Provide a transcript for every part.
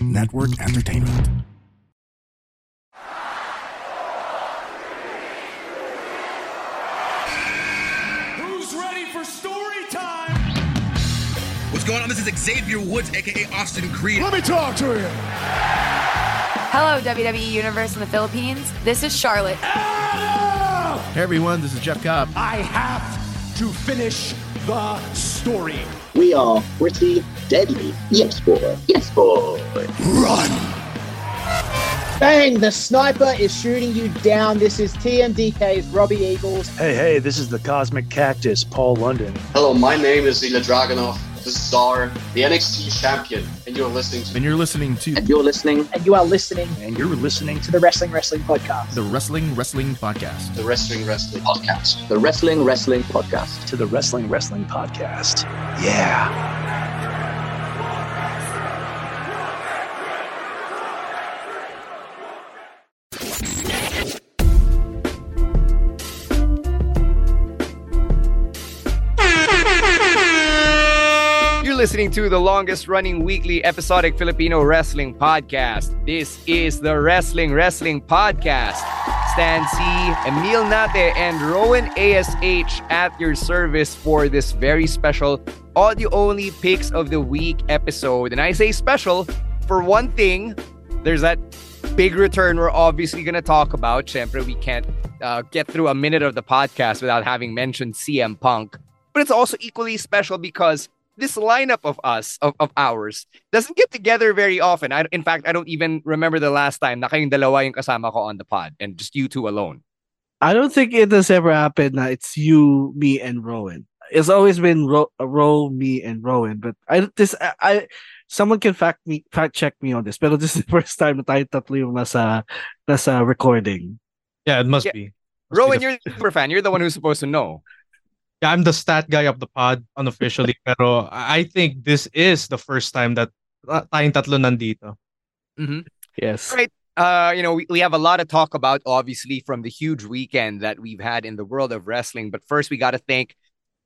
Network Entertainment. Who's ready for story time? What's going on? This is Xavier Woods, aka Austin Creed. Let me talk to you. Hello, WWE Universe in the Philippines. This is Charlotte. Hey everyone, this is Jeff Cobb. I have to finish the story. We are pretty deadly. Yes, boy. Yes, boy. Run. Bang! The sniper is shooting you down. This is TMDK's Robbie Eagles. Hey, hey, this is the Cosmic Cactus, Paul London. Hello, my name is Ilya Dragunov, the Czar, the NXT champion, and you're listening to And you're listening to And you're listening. And you are listening And you're listening to the Wrestling Wrestling Podcast. the Wrestling Wrestling Podcast. the Wrestling Wrestling Podcast. The Wrestling Wrestling Podcast. to the Wrestling Wrestling Podcast. Yeah. Listening to the longest running weekly episodic Filipino wrestling podcast. This is the Wrestling Wrestling Podcast. Stan Sy, Emile Nate, and Rowen ASH at your service for this very special audio only picks of the week episode. And I say special for one thing, there's that big return we're obviously going to talk about. Siyempre, we can't uh, get through a minute of the podcast without having mentioned CM Punk. But it's also equally special because this lineup of us, of, of ours, doesn't get together very often. I, in fact, I don't even remember the last time na kayong dalawa yung kasama ko on the pod and just you two alone. I don't think it has ever happened that it's you, me, and Rowen. It's always been Ro, Ro me, and Rowen. But I this I, I someone can fact me fact check me on this. But this is the first time na tayo tatlo yung nasa nasa recording. Yeah, it must Yeah. be. Rowen, you're the super fan. You're the one who's supposed to know. Yeah, I'm the stat guy of the pod unofficially, pero I I think this is the first time that tayong tatlo nandito. Yes. Right. Uh, you know, we, we have a lot to talk about, obviously, from the huge weekend that we've had in the world of wrestling. But first, we got to thank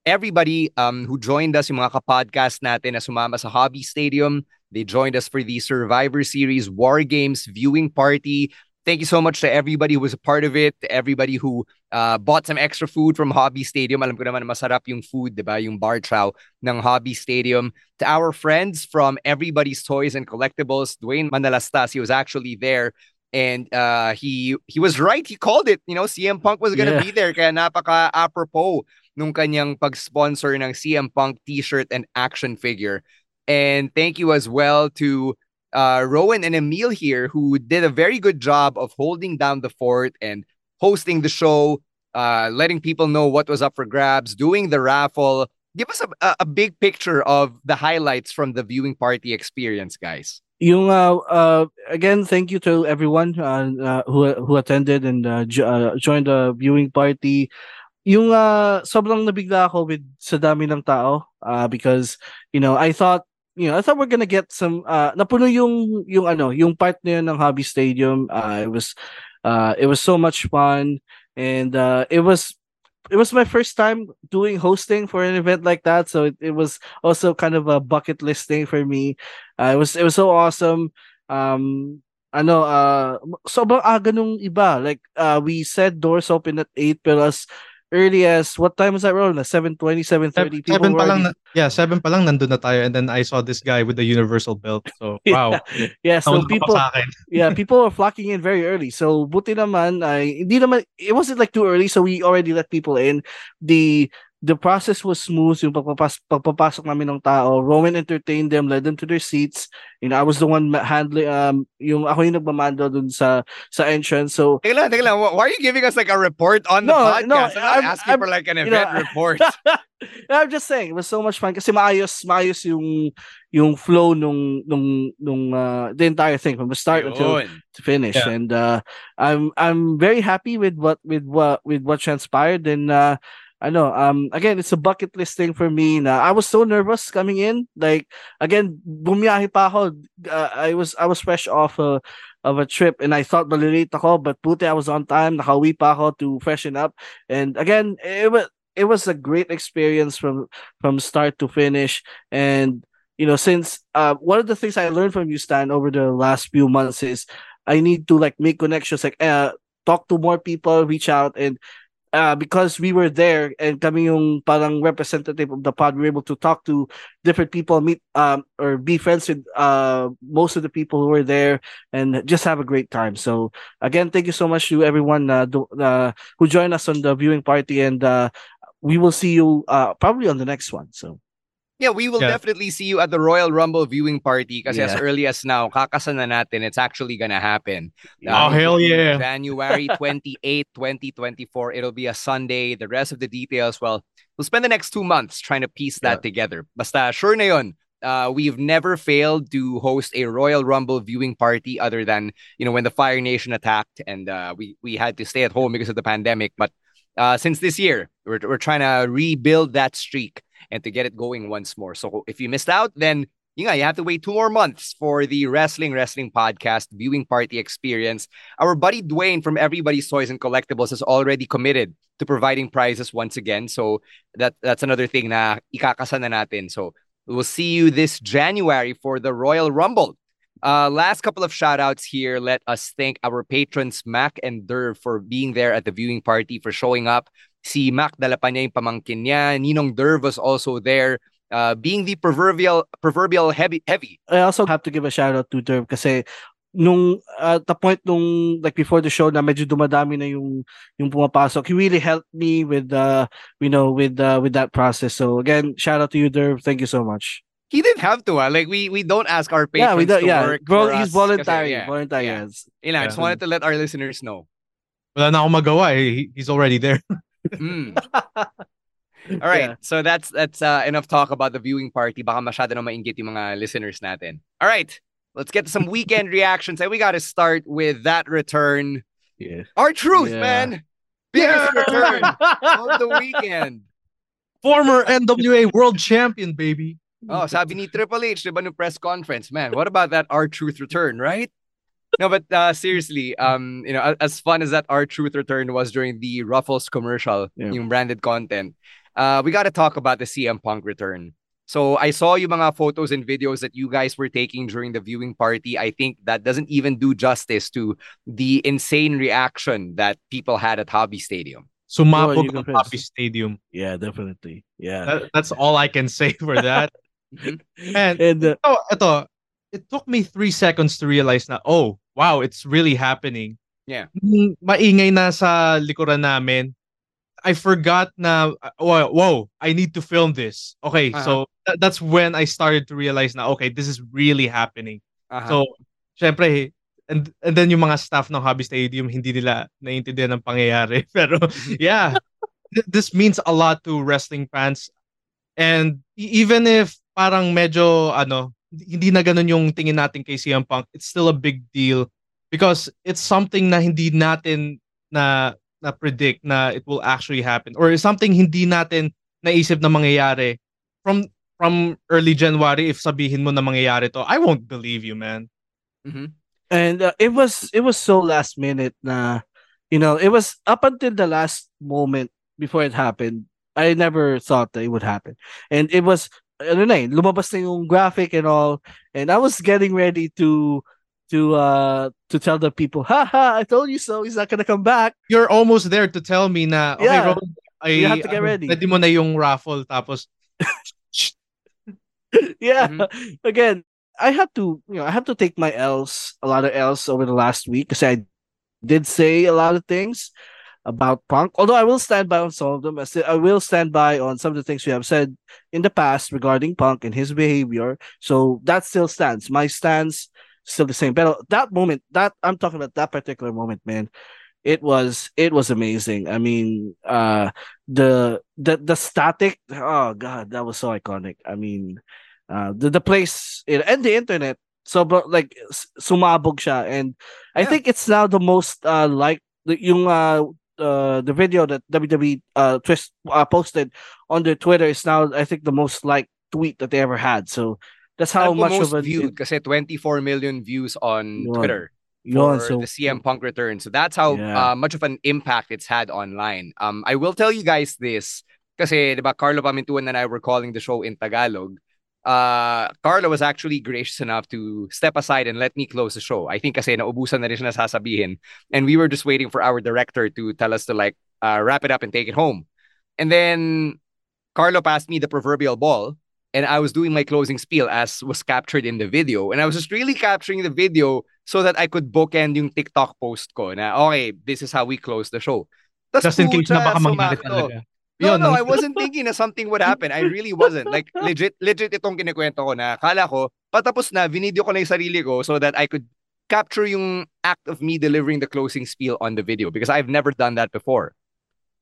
everybody um, who joined us, yung mga kapodcast natin na sumama sa Hobby Stadium. They joined us for the Survivor Series War Games viewing party. Thank you so much to everybody who was a part of it, everybody who uh, bought some extra food from Hobby Stadium. Alam ko naman na masarap yung food, di ba? Yung bar chow ng Hobby Stadium. To our friends from Everybody's Toys and Collectibles, Dwayne Manalastas, he was actually there. And uh, he he was right. He called it. You know, CM Punk was gonna Yeah. be there. Kaya napaka apropos nung kanyang pag-sponsor ng CM Punk t-shirt and action figure. And thank you as well to uh, Rowen and Emile here, who did a very good job of holding down the fort and hosting the show, uh, letting people know what was up for grabs, doing the raffle. Give us a, a, big picture of the highlights from the viewing party experience, guys. Yung uh, uh again, thank you to everyone uh, uh, who who attended and uh, jo- uh, joined the viewing party. Yung sobrang nabigla ako with sa dami ng tao because you know I thought you know I thought we're gonna get some uh, napuno yung yung ano yung part na yun ng Hobby Stadium. Uh, it was uh, it was so much fun. And uh, it was it was my first time doing hosting for an event like that. So it, it was also kind of a bucket list thing for me. Uh, it was it was so awesome. Um ano uh sobrang aga nung iba. Like uh we said doors open at 8 pero early as what time was that roll na 7:20 7:30 Seven, people seven were pa lang, already- na, yeah, seven pa lang nandun na tayo and then I saw this guy with the universal belt. So, wow. yeah so people yeah, people were flocking in very early. So buti naman ay hindi naman it wasn't like too early so we already let people in. The the process was smooth yung pagpapas pagpapasok namin ng tao. Roman entertained them, led them to their seats. You know, I was the one handling um yung ako yung nagmamando dun sa sa entrance. So Teka lang, teka lang. Why are you giving us like a report on the podcast? no, I'm not I'm- asking I'm- for like an event know, report. I'm just saying, it was so much fun kasi maayos maayos yung yung flow nung nung nung uh, the entire thing from the start until to finish Yeah. and uh i'm i'm very happy with what with what with what transpired and uh know um again it's a bucket list thing for me na I was so nervous coming in. Like again bumiyahe pa ako. Uh, I was I was fresh off a of a trip and I thought malilate ako but buti I was on time. Nakauwi pa ako to freshen up. And again it was it was a great experience from from start to finish. And you know, since uh, one of the things I learned from you, Stan, over the last few months is I need to like make connections, like uh, talk to more people, reach out, and uh, because we were there and kami yung parang representative of the pod, we were able to talk to different people, meet um, or be friends with uh, most of the people who were there, and just have a great time. So again, thank you so much to everyone uh, do, uh, who joined us on the viewing party, and uh, we will see you uh, probably on the next one. So. Yeah, we will Yeah. definitely see you at the Royal Rumble viewing party kasi as early as now, kakasan na natin, it's actually gonna happen. Oh, hell yeah. January 28, 2024. It'll be a Sunday. The rest of the details, well, we'll spend the next two months trying to piece that together. Basta, sure na yun. Uh, we've never failed to host a Royal Rumble viewing party other than, you know, when the Fire Nation attacked and uh, we, we had to stay at home because of the pandemic. But uh, since this year, we're, we're trying to rebuild that streak and to get it going once more. So if you missed out, then you know, you have to wait two more months for the Wrestling Wrestling Podcast viewing party experience. Our buddy Dwayne from Everybody's Toys and Collectibles has already committed to providing prizes once again. So that that's another thing na ikakasa na natin. So we'll see you this January for the Royal Rumble. Uh, last couple of shout outs here. Let us thank our patrons, Mac and Derv, for being there at the viewing party, for showing up. Si Mac dala pa yung pamangkin niya. Ninong Derv was also there, uh, being the proverbial proverbial heavy heavy. I also have to give a shout out to Derv kasi nung at the point nung like before the show na medyo dumadami na yung yung pumapasok he really helped me with uh you know with uh with that process so again shout out to you Derv thank you so much He didn't have to. Uh. Like we we don't ask our patrons yeah we do, to yeah work. Bro, for he's us voluntary kasi, yeah, voluntary yeah. yes. You know, I just wanted to let our listeners know. Wala na akong magawa eh. He- He's already there. Mm. All right. So that's that's uh, enough talk about the viewing party. Baka masyado na mainggit yung mga listeners natin. All right. Let's get to some weekend reactions. And we got to start with that return. Yeah. R Truth, Yeah. man. Biggest return of the weekend. Former NWA World Champion, baby. Oh, sabi ni Triple H, diba, no press conference, man, what about that R Truth return, right? No, but uh, seriously, um, you know, as fun as that R Truth return was during the Ruffles commercial, Yeah. yung branded content, uh, we got to talk about the CM Punk return. So I saw you mga photos and videos that you guys were taking during the viewing party. I think that doesn't even do justice to the insane reaction that people had at Hobby Stadium. Sumabog you go ang first. Stadium. yeah definitely yeah That, that's all I can say for that. and and uh, oh, ito, it took me three seconds to realize na, oh, wow, it's really happening. Yeah. Nung Maingay na sa likuran namin. I forgot na, uh, whoa, whoa I need to film this. Okay, Uh-huh. so tha- that's when I started to realize na, okay, this is really happening. Uh-huh. So, syempre, and, and then yung mga staff ng Hobby Stadium, hindi nila naiintindihan ng pangyayari. Pero, yeah, th- this means a lot to wrestling fans. And e- even if parang medyo, ano, hindi na ganun yung tingin natin kay CM Punk, it's still a big deal because it's something na hindi natin na na predict na it will actually happen or something hindi natin naisip na mangyayari from from early January if sabihin mo na mangyayari to. I won't believe you man. Mhm. and uh, it was it was so last minute na you know it was up until the last moment before it happened I never thought that it would happen. And it was ano na eh, lumabas na yung graphic and all and I was getting ready to to uh to tell the people haha I told you so he's not gonna come back you're almost there to tell me na okay Yeah. Ron, I, You have to get ano, ready. ready mo na yung raffle tapos yeah Mhm. again i have to you know i have to take my l's a lot of l's over the last week because i did say a lot of things about punk although i will stand by on some of them. I, still, I will stand by on some of the things we have said in the past regarding punk and his behavior. So that still stands. My stance still the same. But that moment that i'm talking about that particular moment man. It was it was amazing. I mean uh the the the static oh god that was so iconic. I mean uh the, the place it, and the internet. So but like sumabog siya. And i Yeah. think it's now the most uh like the yung uh uh, the video that WWE uh, twist uh, posted on their Twitter is now I think the most liked tweet that they ever had. So that's how much of a viewed kasi 24 million views on Yun. Twitter Yun, for so the CM Punk return. So that's how Yeah. uh, much of an impact it's had online. Um, I will tell you guys this because, di ba, Carlo Pamintuan and I were calling the show in Tagalog. Uh, Carlo was actually gracious enough to step aside and let me close the show. I think kasi naubusan na rin siya nasasabihin. And we were just waiting for our director to tell us to like uh, wrap it up and take it home. And then Carlo passed me the proverbial ball and I was doing my closing spiel as was captured in the video. And I was just really capturing the video so that I could bookend yung TikTok post ko na, okay, this is how we close the show. Tas Just in case na baka mangyari talaga. No, no, I wasn't thinking na something would happen. I really wasn't. Like, legit, legit itong kinikwento ko na akala ko, patapos na, video ko na yung sarili ko so that I could capture yung act of me delivering the closing spiel on the video because I've never done that before.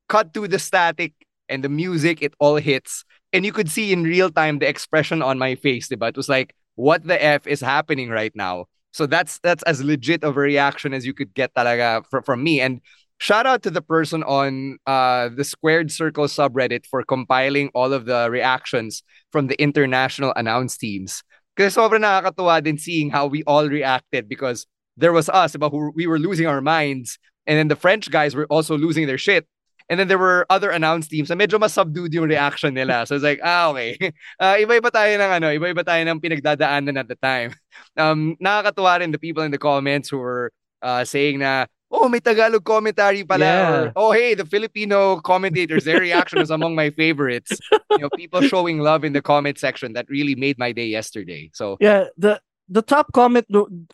Cut to the static and the music, it all hits. And you could see in real time the expression on my face, diba? It was like, what the F is happening right now? So that's that's as legit of a reaction as you could get talaga fr- from me. And shout out to the person on uh, the Squared Circle subreddit for compiling all of the reactions from the international announce teams. Kasi sobrang nakakatuwa din seeing how we all reacted because there was us, diba, who we were losing our minds. And then the French guys were also losing their shit. And then there were other announce teams na medyo mas subdued yung reaction nila. So it's like, ah, okay. Uh, iba-iba tayo ng ano, iba-iba tayo ng pinagdadaanan at the time. Um, nakakatuwa rin the people in the comments who were uh, saying na, oh, may Tagalog commentary pala. Yeah. Or, oh, hey, the Filipino commentators, their reaction was among my favorites. You know, people showing love in the comment section that really made my day yesterday. So Yeah, the the top comment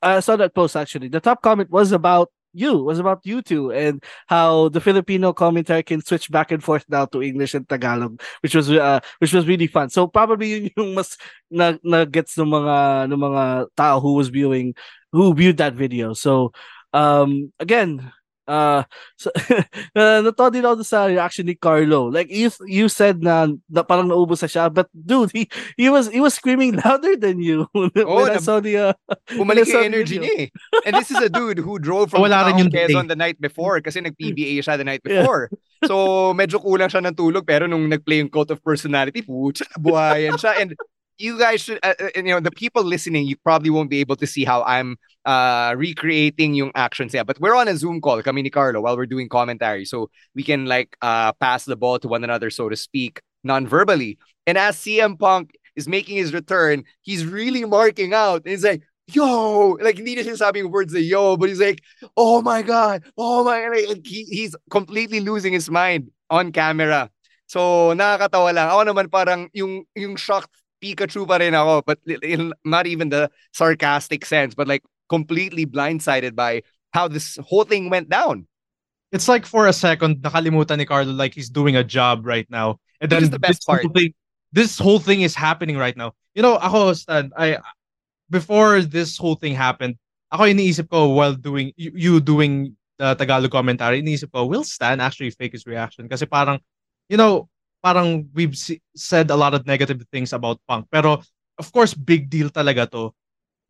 I saw that post actually. The top comment was about you, was about you two and how the Filipino commentary can switch back and forth now to English and Tagalog, which was uh, which was really fun. So probably yun yung mas na, na gets ng mga ng mga tao who was viewing who viewed that video. So um again, uh so, uh, natawa din ako sa reaction ni Carlo. Like you you said na, na parang naubos na siya, but dude, he he was he was screaming louder than you when I nab- saw the uh, I Bumalik yung the energy niya eh. And this is a dude who drove from Wala rin yung. Quezon the night before kasi nag-PBA siya the night Yeah. before. So medyo kulang siya ng tulog pero nung nag-play yung Cult of Personality, putya, buhayan siya. And you guys should, uh, uh, you know, the people listening, you probably won't be able to see how I'm uh, recreating yung actions yeah. But we're on a Zoom call, kami ni Carlo, while we're doing commentary. So we can like uh, pass the ball to one another, so to speak, non-verbally. And as CM Punk is making his return, he's really marking out. And he's like, yo, like hindi na sinasabing words na yo, but he's like, oh my God, oh my God. Like, he, he's completely losing his mind on camera. So, nakakatawa lang. Ako naman parang yung, yung shocked Pikachu pa rin ako, but in, not even the sarcastic sense, but like completely blindsided by how this whole thing went down. It's like for a second, nakalimutan ni Carlo like he's doing a job right now. And then is the best this whole part. thing, this whole thing is happening right now. You know, ako, Stan, I, before this whole thing happened, ako iniisip ko while doing, you, you doing the Tagalog commentary, iniisip ko, will Stan actually fake his reaction? Kasi parang, you know, parang we've said a lot of negative things about Punk. Pero, of course, big deal talaga to.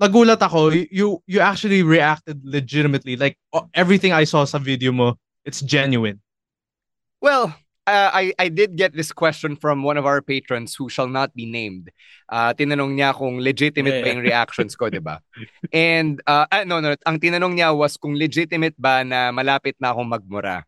Nagulat ako, you you actually reacted legitimately. Like, everything I saw sa video mo, it's genuine. Well, uh, I I did get this question from one of our patrons who shall not be named. Uh, tinanong niya kung legitimate ba Yeah. yung reactions ko, 'di ba? And uh, ah, no no, ang tinanong niya was kung legitimate ba na malapit na akong magmura.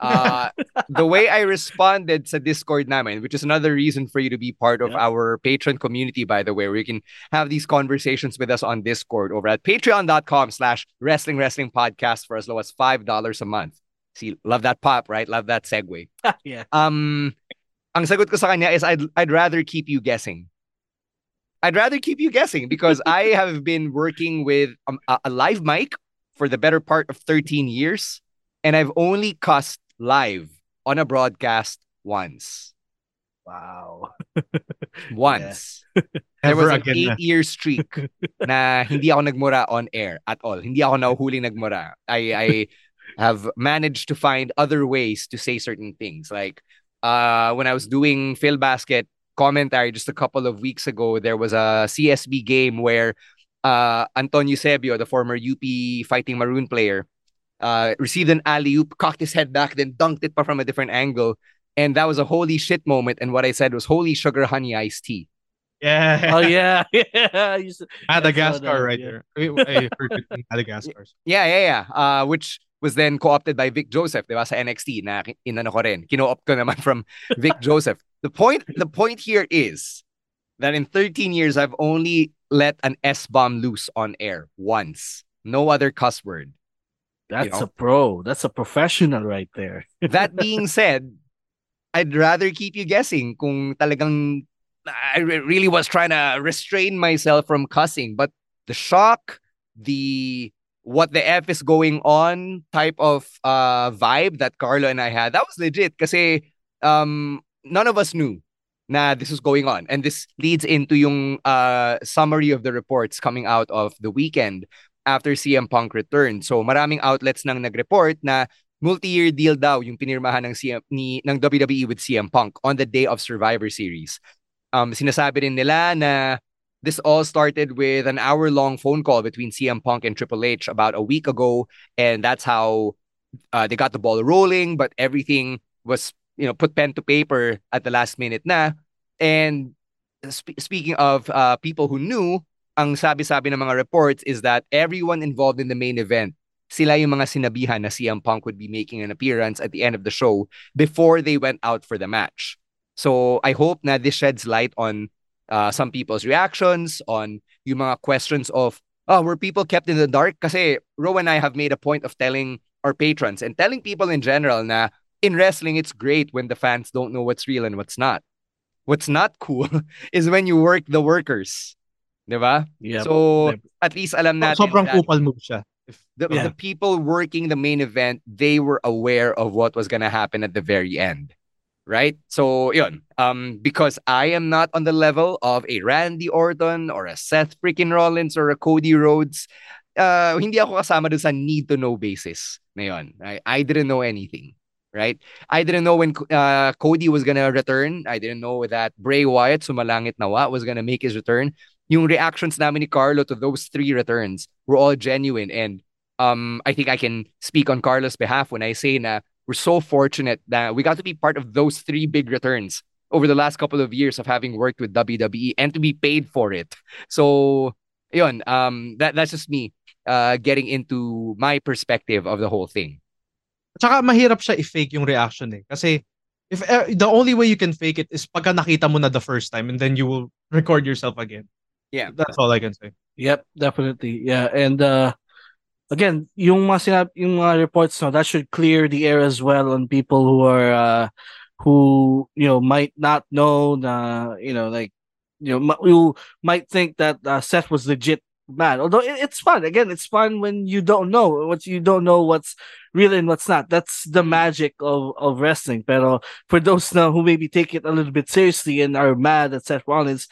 Uh, the way I responded sa Discord namin, which is another reason for you to be part of our patron community, by the way, where you can have these conversations with us on Discord over at patreon.com slash wrestling wrestling podcast for as low as $5 a month. See, love that pop, right? Love that segue. yeah. Um, ang sagot ko sa kanya is I'd, I'd rather keep you guessing. I'd rather keep you guessing because I have been working with um, a, a live mic for the better part of 13 years, and I've only cussed live on a broadcast once. Wow. Once. There Ever was an eight-year streak na hindi ako nagmura on air at all. Hindi ako nahuhuling nagmura. I, I have managed to find other ways to say certain things. Like uh, when I was doing Phil Basket commentary just a couple of weeks ago, there was a CSB game where uh, Antonio Sebio, the former UP Fighting Maroon player, uh, received an alley-oop, cocked his head back, then dunked it pa from a different angle. And that was a holy shit moment. And what I said was holy sugar honey iced tea. Yeah. Oh yeah. yeah. I used to- I saw Madagascar that, right yeah. there. I, I heard it Madagascar. Yeah, yeah, yeah. Uh, which was then co-opted by Vic Joseph, di ba, sa NXT na inano ko rin. Kino-opt ko naman from Vic Joseph. The point, the point here is, that in 13 years I've only let an S bomb loose on air once. No other cuss word. That's know? a pro. That's a professional right there. That being said, I'd rather keep you guessing kung talagang I really was trying to restrain myself from cussing, but the shock, the what the F is going on type of uh vibe that Carlo and I had, that was legit because um none of us knew na this was going on. And this leads into yung uh summary of the reports coming out of the weekend after CM Punk returned. So maraming outlets nang nag-report na multi-year deal daw yung pinirmahan ng CM ni ng WWE with CM Punk on the day of Survivor Series. Um sinasabi rin nila na this all started with an hour-long phone call between CM Punk and Triple H about a week ago and that's how uh, they got the ball rolling but everything was you know put pen to paper at the last minute na and sp- speaking of uh, people who knew ang sabi-sabi ng mga reports is that everyone involved in the main event sila yung mga sinabihan na CM Punk would be making an appearance at the end of the show before they went out for the match. So I hope na this sheds light on uh, some people's reactions, on yung mga questions of, oh, were people kept in the dark? Kasi Ro and I have made a point of telling our patrons and telling people in general na in wrestling, it's great when the fans don't know what's real and what's not. What's not cool is when you work the workers. Diba? Yep. So, at least alam natin Sobrang kupal move siya. the, Yeah. the people working the main event, they were aware of what was going to happen at the very end. Right? So, yun. Um, because I am not on the level of a Randy Orton or a Seth freaking Rollins or a Cody Rhodes, uh, hindi ako kasama dun sa need to know basis na yun. I, I didn't know anything. Right? I didn't know when uh, Cody was gonna return. I didn't know that Bray Wyatt, sumalangit nawa, was gonna make his return. Yung reactions namin ni Carlo to those three returns were all genuine and um, I think I can speak on Carlo's behalf when I say na we're so fortunate that we got to be part of those three big returns over the last couple of years of having worked with WWE and to be paid for it. So, yun, um, that, that's just me uh, getting into my perspective of the whole thing. Tsaka mahirap siya i-fake yung reaction eh. Kasi if eh, the only way you can fake it is pagka nakita mo na the first time and then you will record yourself again. Yeah. That's all I can say. Yep, definitely. Yeah, and uh again, yung mga sinab- yung mga reports no, that should clear the air as well on people who are uh who you know might not know na you know like you know m- you might think that uh, Seth was legit mad. Although it, it's fun. Again, it's fun when you don't know what you don't know what's real and what's not. That's the magic of of wrestling. Pero for those now who maybe take it a little bit seriously and are mad at Seth Rollins,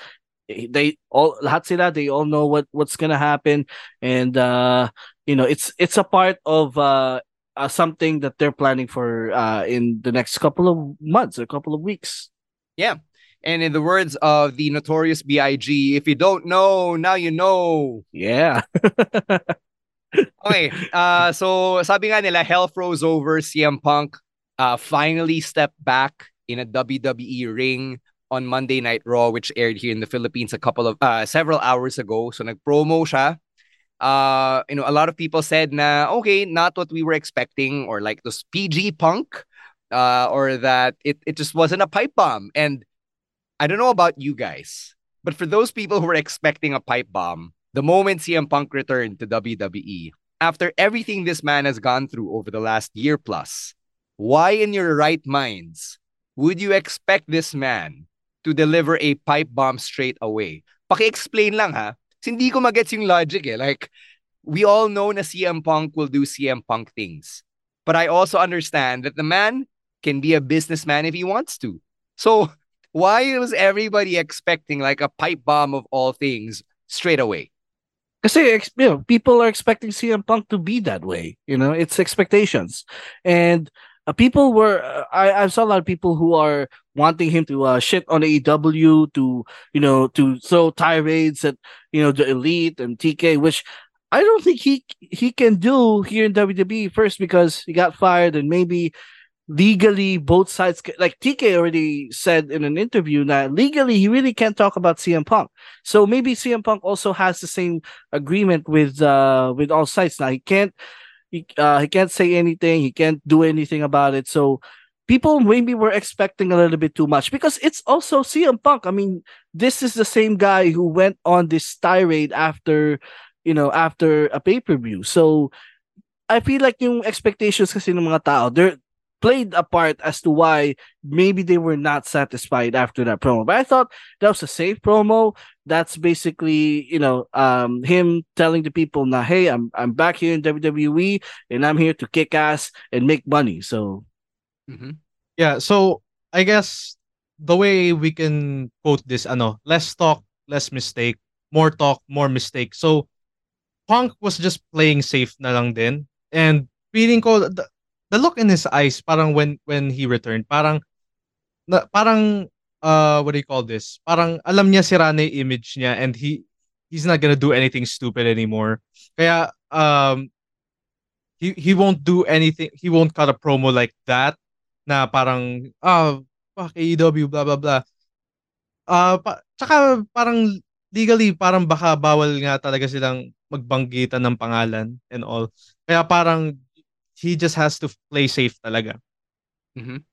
they all lahat sila they all know what what's gonna happen and uh you know it's it's a part of uh, uh something that they're planning for uh in the next couple of months a couple of weeks Yeah. And in the words of the notorious B.I.G., if you don't know, now you know. yeah Okay, uh, so sabi nga nila, hell froze over, CM Punk uh, finally stepped back in a WWE ring on Monday Night Raw, which aired here in the Philippines a couple of, uh, several hours ago. So nag-promo siya. Uh, you know, a lot of people said na, okay, not what we were expecting, or like this PG Punk, uh, or that it, it just wasn't a pipe bomb. And I don't know about you guys, but for those people who were expecting a pipe bomb, the moment CM Punk returned to WWE, after everything this man has gone through over the last year plus, why in your right minds would you expect this man to deliver a pipe bomb straight away? Paki-explain lang ha. Hindi ko magets yung logic eh. Like, we all know na CM Punk will do CM Punk things. But I also understand that the man can be a businessman if he wants to. So, why was everybody expecting like a pipe bomb of all things straight away? Kasi you know, people are expecting CM Punk to be that way. You know, it's expectations, and uh, people were. Uh, I I saw a lot of people who are wanting him to uh, shit on AEW, to you know, to throw tirades at you know the elite and TK, which I don't think he he can do here in WWE. First, because he got fired, and maybe legally both sides like TK already said in an interview that legally he really can't talk about CM Punk. So maybe CM Punk also has the same agreement with uh with all sides now. He can't he uh he can't say anything, he can't do anything about it. So people maybe were expecting a little bit too much because it's also CM Punk. I mean, this is the same guy who went on this tirade after, you know, after a pay-per-view. So I feel like yung expectations kasi ng mga tao, they're played a part as to why maybe they were not satisfied after that promo. But I thought that was a safe promo. That's basically, you know, um, him telling the people now, hey, I'm I'm back here in WWE and I'm here to kick ass and make money. So Mhm. Yeah, so I guess the way we can quote this, ano, less talk, less mistake, more talk, more mistake. So Punk was just playing safe na lang din. And feeling ko the look in his eyes parang when when he returned, parang na, parang uh what do you call this? Parang alam niya sira na yung image niya and he he's not gonna do anything stupid anymore. Kaya um he he won't do anything. He won't cut a promo like that na parang ah fuck AEW blah blah blah. Ah pa, tsaka parang legally parang baka bawal nga talaga silang magbanggitan ng pangalan and all. Kaya parang he just has to play safe talaga. Mhm.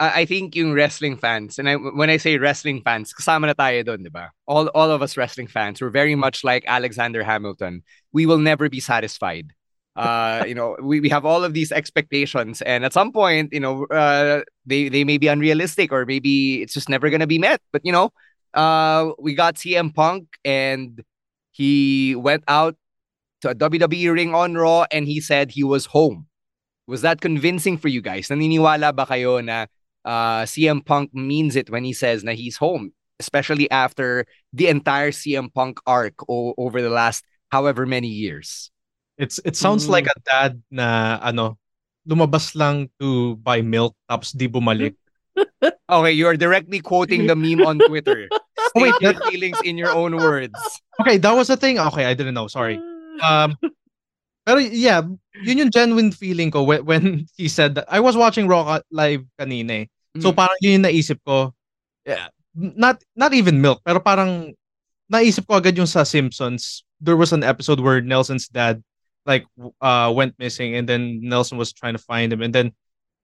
I I think yung wrestling fans, and I, when I say wrestling fans, kasama na tayo doon, di ba? All, all of us wrestling fans, we're very much like Alexander Hamilton. We will never be satisfied. Uh, you know, we, we have all of these expectations, and at some point, you know, uh, they they may be unrealistic, or maybe it's just never gonna be met. But you know, uh, we got CM Punk, and he went out to a WWE ring on Raw, and he said he was home. Was that convincing for you guys? Naniniwala ba kayo na uh, CM Punk means it when he says na he's home, especially after the entire CM Punk arc o- over the last however many years? It's it sounds like a dad na ano lumabas lang to buy milk tapos di bumalik. Okay, you're directly quoting the meme on Twitter. State your feelings in your own words. Okay, that was a thing. Okay, I didn't know. Sorry. Um, pero yeah, yun yung genuine feeling ko when, when he said that. I was watching Raw live kanina eh. So Mhm. parang yun yung naisip ko. Yeah, not not even milk, pero parang naisip ko agad yung sa Simpsons. There was an episode where Nelson's dad like uh went missing and then Nelson was trying to find him and then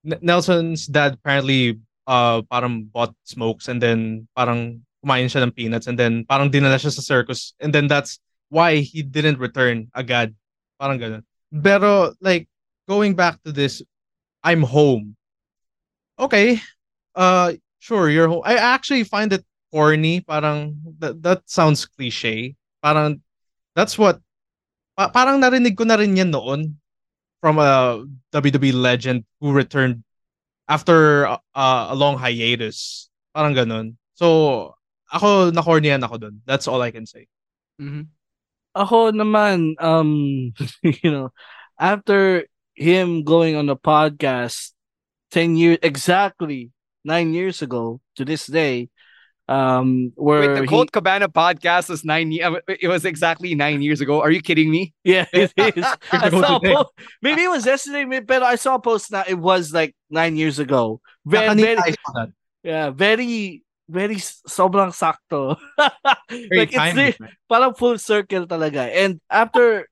N- Nelson's dad apparently uh parang bought smokes and then parang kumain siya ng peanuts and then parang dinala siya sa circus and then that's why he didn't return agad. Parang ganun. Pero like going back to this I'm home. Okay. Uh sure you're home. I actually find it corny. Parang that, that sounds cliche. Parang that's what pa- parang narinig ko na rin yan noon from a WWE legend who returned after uh, a long hiatus. Parang ganun. So, ako na-cornyan ako dun. That's all I can say. Mhm. Ako naman, um, you know, after him going on a podcast 10 years, exactly nine years ago to this day, um, where Wait, the he- Cabana podcast was nine. ye- uh, It was exactly nine years ago. Are you kidding me? Yeah, it is. I saw. Maybe it was yesterday, but I saw a post now. It was like nine years ago. Very, very, I saw that. yeah, very, very sobrang sakto. Like it's the, parang full circle talaga. And after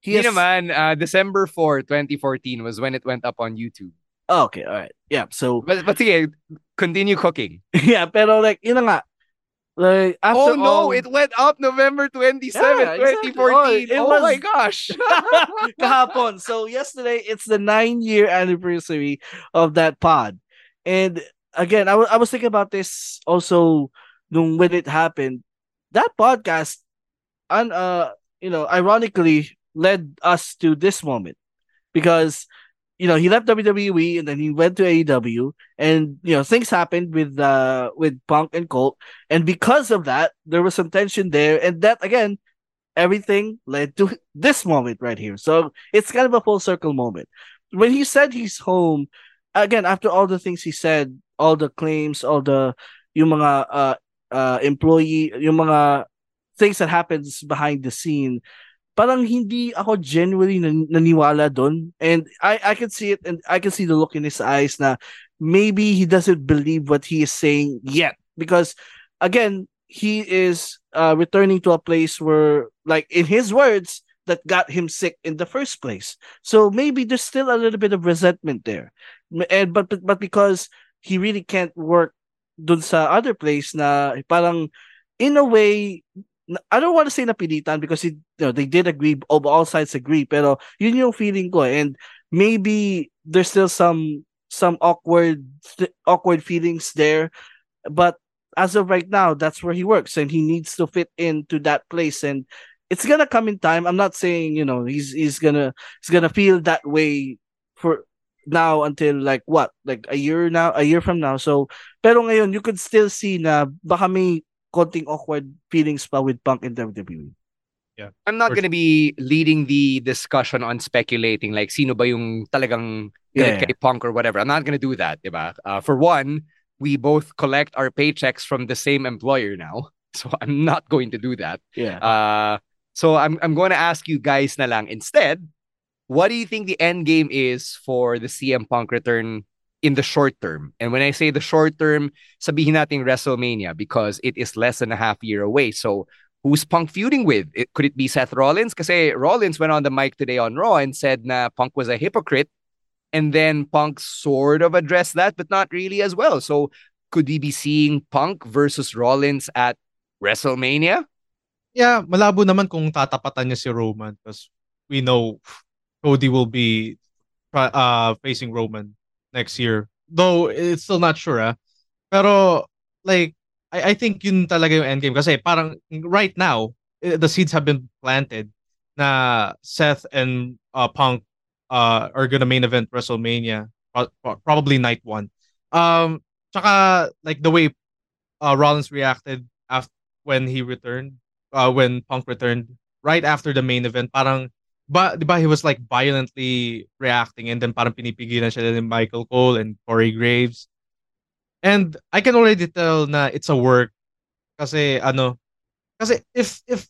he has, naman, uh, December 4, 2014 was when it went up on YouTube. oh, okay, all right, yeah. So But, but sige, continue cooking. yeah, pero like yun nga. Like after oh no, all, it went up November 27, Yeah, exactly. 2014. Oh, it Oh, was- my gosh. kahapon. So yesterday, it's the nine year anniversary of that pod. And again, I wa- I was thinking about this also nung when it happened. That podcast, and uh, you know, ironically led us to this moment because you know he left WWE and then he went to AEW and you know things happened with uh with Punk and Colt and because of that there was some tension there and that again everything led to this moment right here. So it's kind of a full circle moment. When he said he's home, again, after all the things he said, all the claims, all the yung mga uh, uh, employee, yung mga things that happens behind the scene, parang hindi ako genuinely nan- naniwala doon. And I, I can see it and I can see the look in his eyes na maybe he doesn't believe what he is saying yet. Because again, he is uh, returning to a place where, like in his words, that got him sick in the first place. So maybe there's still a little bit of resentment there. And but but, but because he really can't work dun sa other place na parang in a way I don't want to say napilitan because it, you know, they did agree all sides agree pero yun yung feeling ko and maybe there's still some some awkward awkward feelings there but as of right now that's where he works and he needs to fit into that place and it's gonna come in time. I'm not saying you know he's he's gonna he's gonna feel that way for now until like what like a year now a year from now so pero ngayon you could still see na baka may konting awkward feelings pa with Punk in WWE yeah. I'm not gonna be leading the discussion on speculating like sino ba yung talagang Yeah. kay Punk or whatever. I'm not gonna do that, diba? Uh, for one, we both collect our paychecks from the same employer now, so I'm not going to do that. yeah Uh, so I'm I'm going to ask you guys na lang instead, what do you think the end game is for the CM Punk return in the short term? And when I say the short term, sabihin natin WrestleMania because it is less than a half year away. So who's Punk feuding with? It, could it be Seth Rollins? Kasi Rollins went on the mic today on Raw and said na Punk was a hypocrite. And then Punk sort of addressed that, but not really as well. So could we be seeing Punk versus Rollins at WrestleMania? Yeah, malabo naman kung tatapatan niya si Roman because we know Cody will be uh facing Roman next year. Though it's still not sure ah. Pero like I I think yun talaga yung endgame kasi parang right now eh, the seeds have been planted na Seth and uh, Punk uh, are gonna main event WrestleMania pro- pro- probably night one. Um, tsaka like the way uh, Rollins reacted after when he returned, uh, when Punk returned right after the main event, parang ba, ba he was like violently reacting and then parang pinipigilan siya ni Michael Cole and Corey Graves. And I can already tell na it's a work kasi ano kasi if if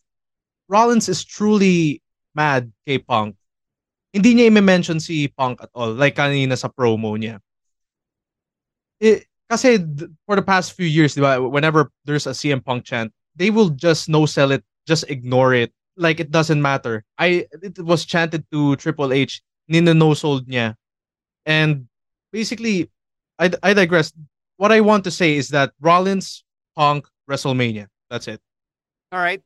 Rollins is truly mad kay Punk, hindi niya i-mention si Punk at all like kanina sa promo niya. Eh, kasi for the past few years, di ba, whenever there's a CM Punk chant, they will just no sell it, just ignore it. Like it doesn't matter. I it was chanted to Triple H, nina no sold niya. And basically, I I digress. What I want to say is that Rollins, Punk, WrestleMania. That's it. All right.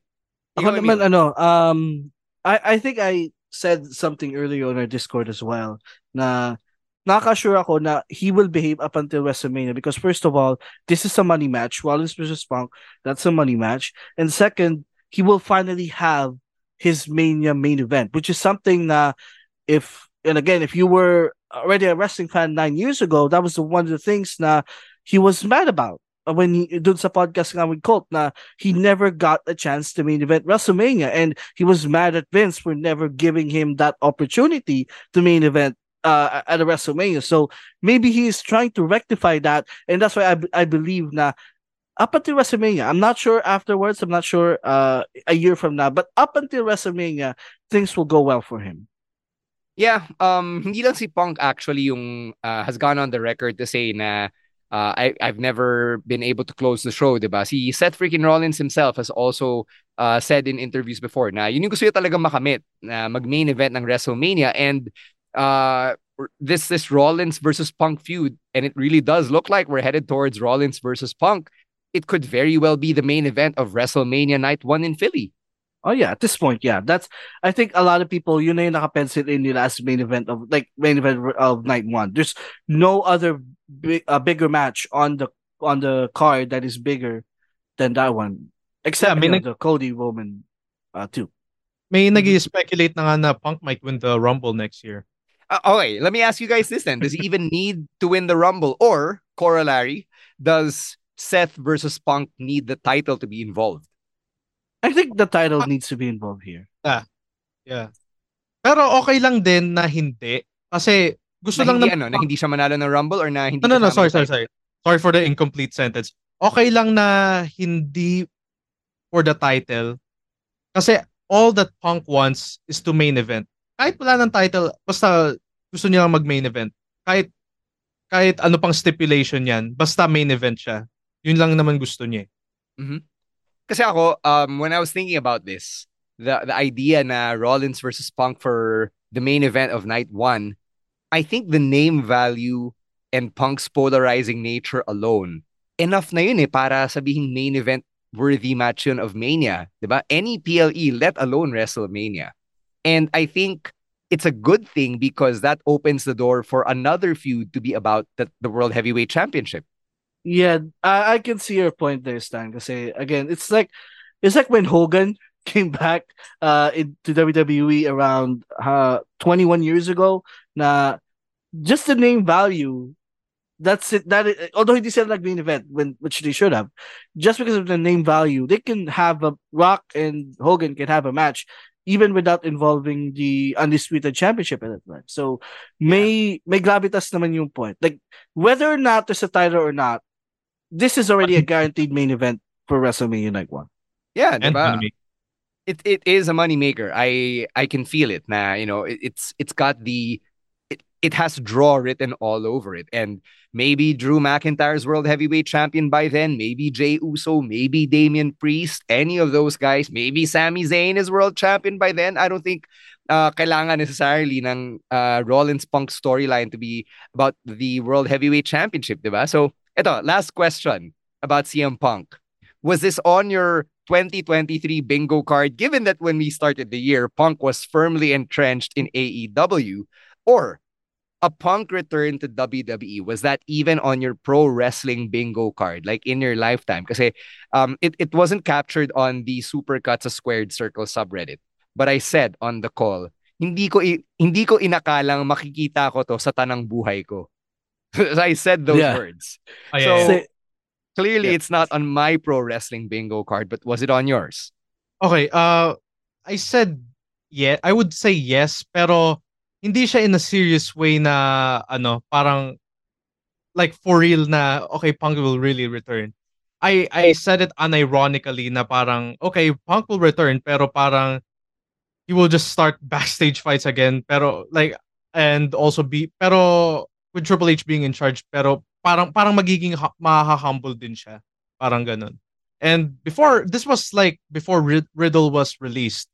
Ako naman ano, um I I think I said something earlier on our Discord as well na nakaka-sure ako na he will behave up until WrestleMania because first of all, this is a money match. Rollins versus Punk, that's a money match. And second, he will finally have his Mania main event, which is something na if and again, if you were already a wrestling fan nine years ago, that was the, one of the things na he was mad about uh, when he dun sa podcast nga with Colt na he never got a chance to main event WrestleMania and he was mad at Vince for never giving him that opportunity to main event uh, at a WrestleMania. So maybe he's trying to rectify that and that's why I, I believe na up until WrestleMania, I'm not sure afterwards, I'm not sure uh, a year from now, but up until WrestleMania, things will go well for him. Yeah, um, hindi lang si Punk actually yung uh, has gone on the record to say na uh, I, I've never been able to close the show, diba? Si Seth freaking Rollins himself has also uh, said in interviews before na yun yung gusto niya talaga makamit na mag-main event ng WrestleMania and uh, this this Rollins versus Punk feud and it really does look like we're headed towards Rollins versus Punk. It could very well be the main event of WrestleMania night 1 in Philly. Oh yeah, at this point, yeah. That's I think a lot of people yun na yung nakapencil in nila as main event of like main event of night one. There's no other big a bigger match on the on the card that is bigger than that one. Except Yeah, may you know, nag- the Cody Roman uh too. May nag-speculate na nga na Punk might win the Rumble next year. Uh, okay, let me ask you guys this then. Does he even need to win the Rumble? Or, corollary, does Seth versus Punk need the title to be involved? I think the title needs to be involved here. Yeah. Yeah. Pero okay lang din na hindi. Kasi gusto na lang hindi, ng ano, na hindi siya manalo ng Rumble or na hindi No, no, no. Sorry, sorry, sorry. Sorry for the incomplete sentence. Okay lang na hindi for the title. Kasi all that Punk wants is to main event. Kahit wala ng title, basta gusto niya lang mag-main event. Kahit kahit ano pang stipulation yan, basta main event siya. Yun lang naman gusto niya. eh. Mhm. Kasi ako, um, when I was thinking about this, the the idea na Rollins versus Punk for the main event of night one, I think the name value and Punk's polarizing nature alone, enough na yun eh para sabihin main event worthy match yun of Mania. Diba? Any PLE, let alone WrestleMania. And I think it's a good thing because that opens the door for another feud to be about the, the World Heavyweight Championship. Yeah, I, I can see your point there, Stan. Because again, it's like it's like when Hogan came back uh into WWE around uh 21 years ago. Na just the name value, that's it. That it, although he said like main event when which they should have, just because of the name value, they can have a Rock and Hogan can have a match even without involving the undisputed championship at that time. So may may gravitas naman yung point. Like whether or not there's a title or not, this is already a guaranteed main event for WrestleMania Night One. Yeah, And diba? money. it it is a moneymaker. I I can feel it. Nah, you know, it, it's it's got the it, it has draw written all over it. And maybe Drew McIntyre's world heavyweight champion by then, maybe Jey Uso, maybe Damian Priest, any of those guys, maybe Sami Zayn is world champion by then. I don't think uh, kailangan necessarily ng uh, Rollins Punk storyline to be about the world heavyweight championship, diba? So, ito, last question about CM Punk. Was this on your 2023 bingo card, given that when we started the year, Punk was firmly entrenched in AEW, or a Punk return to WWE? Was that even on your pro wrestling bingo card, like in your lifetime? Because um, it, it wasn't captured on the Supercuts a Squared Circle subreddit. But I said on the call, hindi ko hindi ko inakalang makikita ko to sa tanang buhay ko. I said those Yeah. words. Oh, yeah, So yeah. Say- clearly Yeah. it's not on my pro wrestling bingo card, but was it on yours? Okay, uh I said yeah, I would say yes, pero hindi siya in a serious way na ano, parang like for real na okay, Punk will really return. I I said it unironically na parang okay, Punk will return pero parang he will just start backstage fights again pero like and also be pero with Triple H being in charge pero parang parang magiging ha- maha-humble din siya. Parang ganun. And before, this was like before Rid- Riddle was released.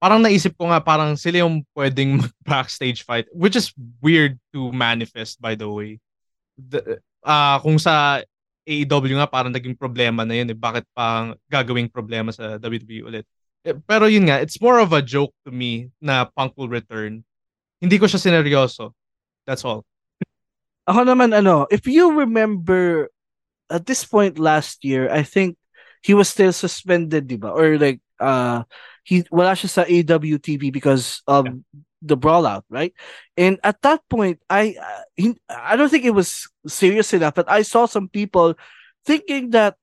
Parang naisip ko nga parang sila yung pwedeng backstage fight, which is weird to manifest by the way. The, ah kung sa AEW nga parang naging problema na yun eh. Bakit pang gagawing problema sa WWE ulit? Eh, Pero yun nga, it's more of a joke to me na Punk will return. Hindi ko siya sineryoso. That's all. Ako naman ano, if you remember at this point last year, I think he was still suspended, di ba? Or like uh he wala siya sa AEW TV because of the brawl out, right? And at that point, I uh, hin- I don't think it was serious enough, but I saw some people thinking that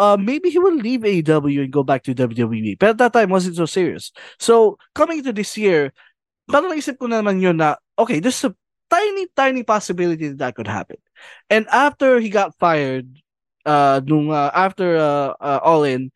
uh maybe he will leave AEW and go back to WWE. But at that time wasn't so serious. So coming to this year, parang naisip ko naman yun na okay, there's a tiny, tiny possibility that that could happen. And after he got fired, uh, nung, uh after uh, uh, All In,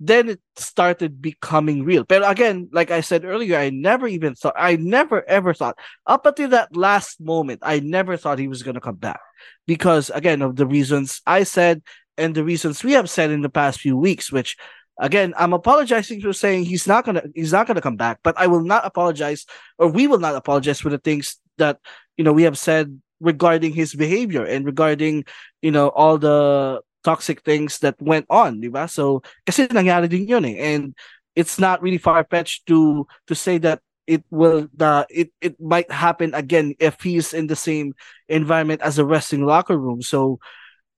then it started becoming real. But again, like I said earlier, I never even thought, I never ever thought, up until that last moment, I never thought he was going to come back. Because again, of the reasons I said and the reasons we have said in the past few weeks, which again, I'm apologizing for saying he's not gonna he's not gonna come back, but I will not apologize or we will not apologize for the things that you know we have said regarding his behavior and regarding you know all the toxic things that went on, di ba? So kasi nangyari din yun eh. And it's not really far-fetched to to say that it will the it it might happen again if he's in the same environment as a wrestling locker room. So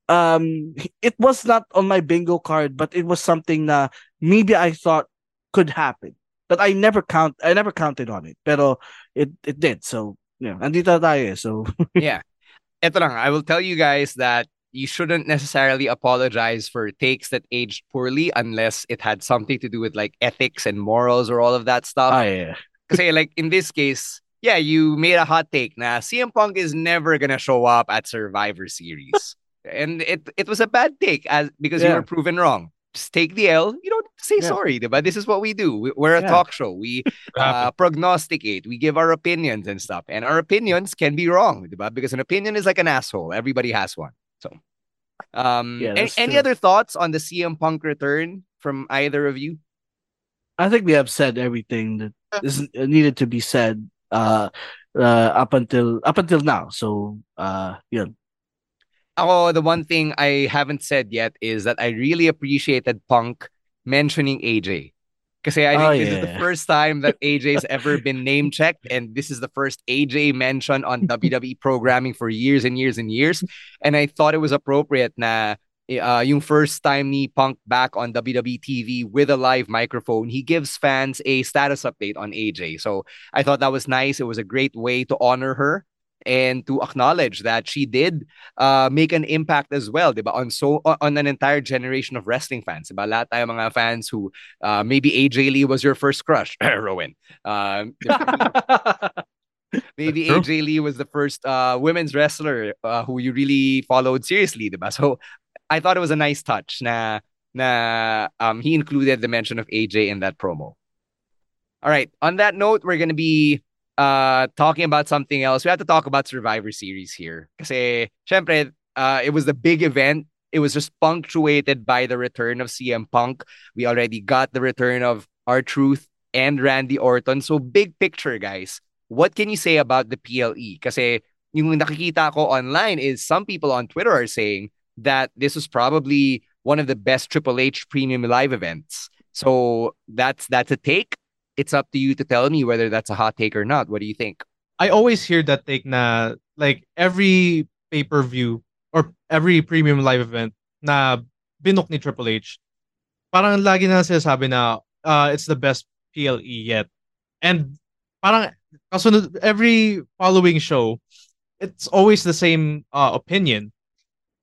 um it was not on my bingo card, but it was something na maybe I thought could happen. But I never count I never counted on it. Pero it it did. So yeah, andito tayo eh. So yeah. Ito lang, I will tell you guys that you shouldn't necessarily apologize for takes that aged poorly unless it had something to do with like ethics and morals or all of that stuff. ah, yeah. Kasi like in this case, yeah, you made a hot take na CM Punk is never gonna show up at Survivor Series. and it it was a bad take as because you were proven wrong. Just take the L. You don't say Yeah. sorry, but this is what we do. We- We're a Yeah. talk show. We uh, prognosticate. We give our opinions and stuff, and our opinions can be wrong, diba? because an opinion is like an asshole. Everybody has one. So, um, Yeah, any, any other thoughts on the CM Punk return from either of you? I think we have said everything that is needed to be said uh, uh, up until up until now. So uh, yun. Ako, the one thing I haven't said yet is that I really appreciated Punk mentioning AJ. Because I think Oh, this is the first time that AJ's ever been name checked, and this is the first AJ mention on WWE programming for years and years and years. And I thought it was appropriate na uh, yung first time ni Punk back on WWE TV with a live microphone, he gives fans a status update on AJ. So I thought that was nice. It was a great way to honor her and to acknowledge that she did uh, make an impact as well, diba? On so on an entire generation of wrestling fans, diba? Lahat tayo mga fans who uh, maybe AJ Lee was your first crush, Rowen. Um, maybe True. AJ Lee was the first uh, women's wrestler uh, who you really followed seriously, diba? So I thought it was a nice touch na na um, he included the mention of AJ in that promo. All right. On that note, we're gonna be uh talking about something else. We have to talk about Survivor Series here. Kasi, syempre, uh, it was the big event. It was just punctuated by the return of CM Punk. We already got the return of R Truth and Randy Orton. So big picture, guys. What can you say about the PLE? Kasi yung nakikita ko online is some people on Twitter are saying that this was probably one of the best Triple H premium live events. So that's that's a take. It's up to you to tell me whether that's a hot take or not. What do you think? I always hear that take na like every pay-per-view or every premium live event na binook ni Triple H, parang lagi na sinasabi na uh, it's the best PLE yet. And parang kasunod every following show, it's always the same uh, opinion.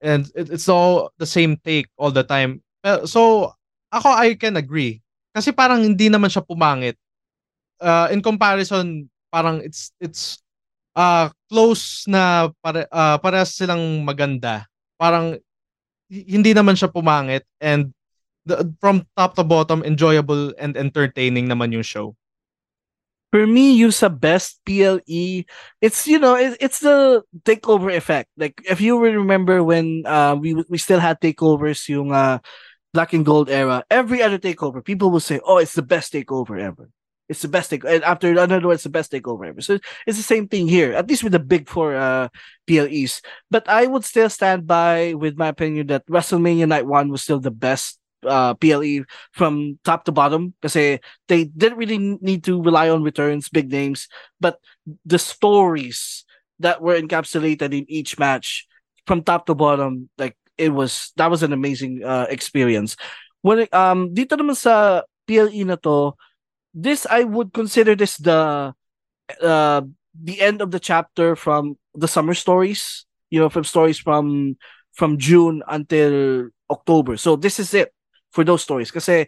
And it, it's all the same take all the time. So ako I can agree. Kasi parang hindi naman siya pumangit. Uh, in comparison, parang it's it's uh close na pare uh, parehas silang maganda. Parang hindi naman siya pumangit and the, from top to bottom enjoyable and entertaining naman yung show. For me, use a best PLE. It's you know it, it's the takeover effect. Like if you remember when uh we we still had takeovers yung uh black and gold era. Every other takeover, people will say, "Oh, it's the best takeover ever." It's the best take. After another one, it's the best takeover ever. So it's the same thing here. At least with the big four uh PLEs. But I would still stand by with my opinion that WrestleMania Night One was still the best uh PLE from top to bottom because they didn't really need to rely on returns, big names, but the stories that were encapsulated in each match from top to bottom, like it was that was an amazing uh, experience. When um dito naman sa PLE na to, this I would consider this the uh the end of the chapter from the summer stories, you know, from stories from from June until October. So this is it for those stories. Kasi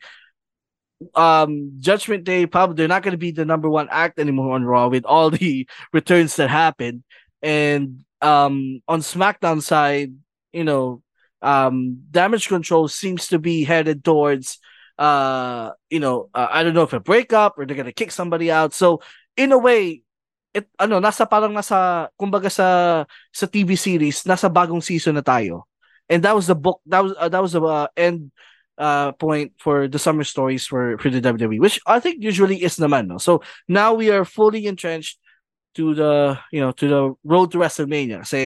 um Judgment Day probably they're not gonna be the number one act anymore on Raw with all the returns that happened. And um on SmackDown side, you know, um damage control seems to be headed towards uh you know uh, I don't know if a breakup or they're gonna kick somebody out. So in a way, it ano nasa parang nasa kumbaga sa sa TV series nasa bagong season na tayo. And that was the book that was uh, that was the uh, end uh point for the summer stories for for the WWE, which I think usually is naman. No? So now we are fully entrenched to the you know to the road to WrestleMania. Say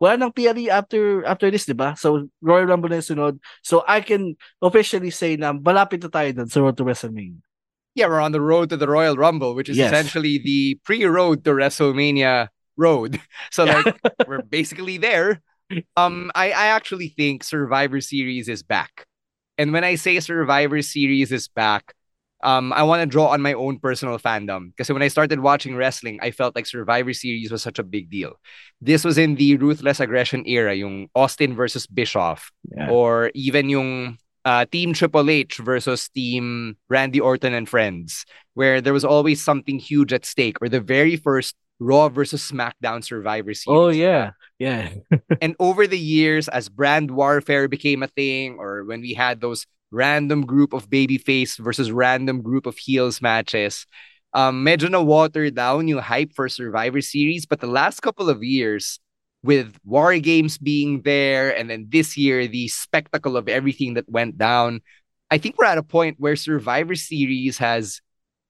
Wala nang PLE after after this, 'di ba? So Royal Rumble na yung sunod. So I can officially say na malapit na tayo dun sa Road to WrestleMania. Yeah, we're on the road to the Royal Rumble, which is Yes. essentially the pre-road to WrestleMania road. So like we're basically there. Um, I, I actually think Survivor Series is back. And when I say Survivor Series is back, um, I want to draw on my own personal fandom. Because when I started watching wrestling, I felt like Survivor Series was such a big deal. This was in the ruthless aggression era, yung Austin versus Bischoff, Yeah. or even yung uh, Team Triple H versus Team Randy Orton and Friends, where there was always something huge at stake, or the very first Raw versus SmackDown Survivor Series. Oh yeah, yeah. and over the years, as brand warfare became a thing, or when we had those random group of babyface versus random group of heels matches, um, medyo na watered down yung hype for Survivor Series. But the last couple of years, with War Games being there, and then this year, the spectacle of everything that went down, I think we're at a point where Survivor Series has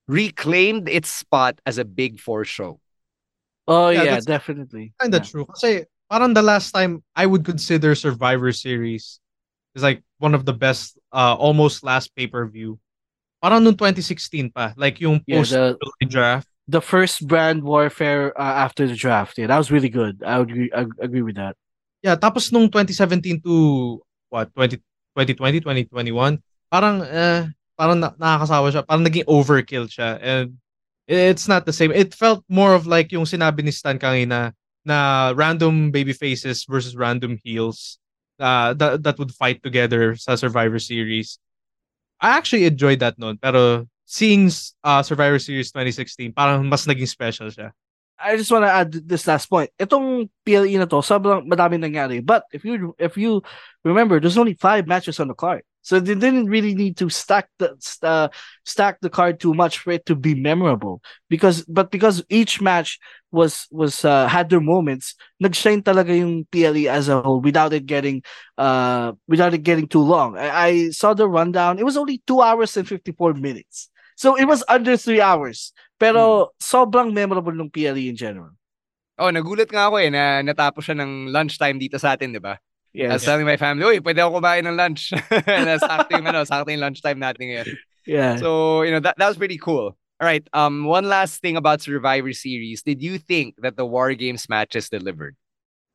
reclaimed its spot as a big four show. Oh Yeah, yeah, definitely. Kinda Yeah. true. Kasi parang the last time I would consider Survivor Series is like one of the best, uh, almost last pay-per-view. Parang noong 2016 pa. Like yung Yeah, post the- draft. The first brand warfare uh, after the draft. Yeah, that was really good. I would agree, I agree with that. Yeah, tapos nung 2017 to what 20, 2020, 2021, parang eh, parang na, nakakasawa siya. Parang naging overkill siya and it's not the same. It felt more of like yung sinabi ni Stan kanina na random baby faces versus random heels uh, that, that would fight together sa Survivor Series. I actually enjoyed that noon. Pero seeing uh, Survivor Series 2016, parang mas naging special siya. I just want to add this last point. Itong PLE na to, sobrang madami nangyari. But if you if you remember, there's only five matches on the card. So they didn't really need to stack the uh, stack the card too much for it to be memorable. Because but because each match was was uh, had their moments, nagshine talaga yung PLE as a whole without it getting uh without it getting too long. I, I saw the rundown. It was only two hours and fifty four minutes. So it was under three hours. Pero sobrang memorable ng PLE in general. Oh, nagulat nga ako eh na natapos siya ng lunchtime dito sa atin, di ba? I was telling my family, uy, pwede ako kumain ng lunch. na sakto yung, ano, sakto yung lunchtime natin ngayon. Yeah. So, you know, that, that was pretty cool. All right. Um, one last thing about Survivor Series. Did you think that the War Games matches delivered?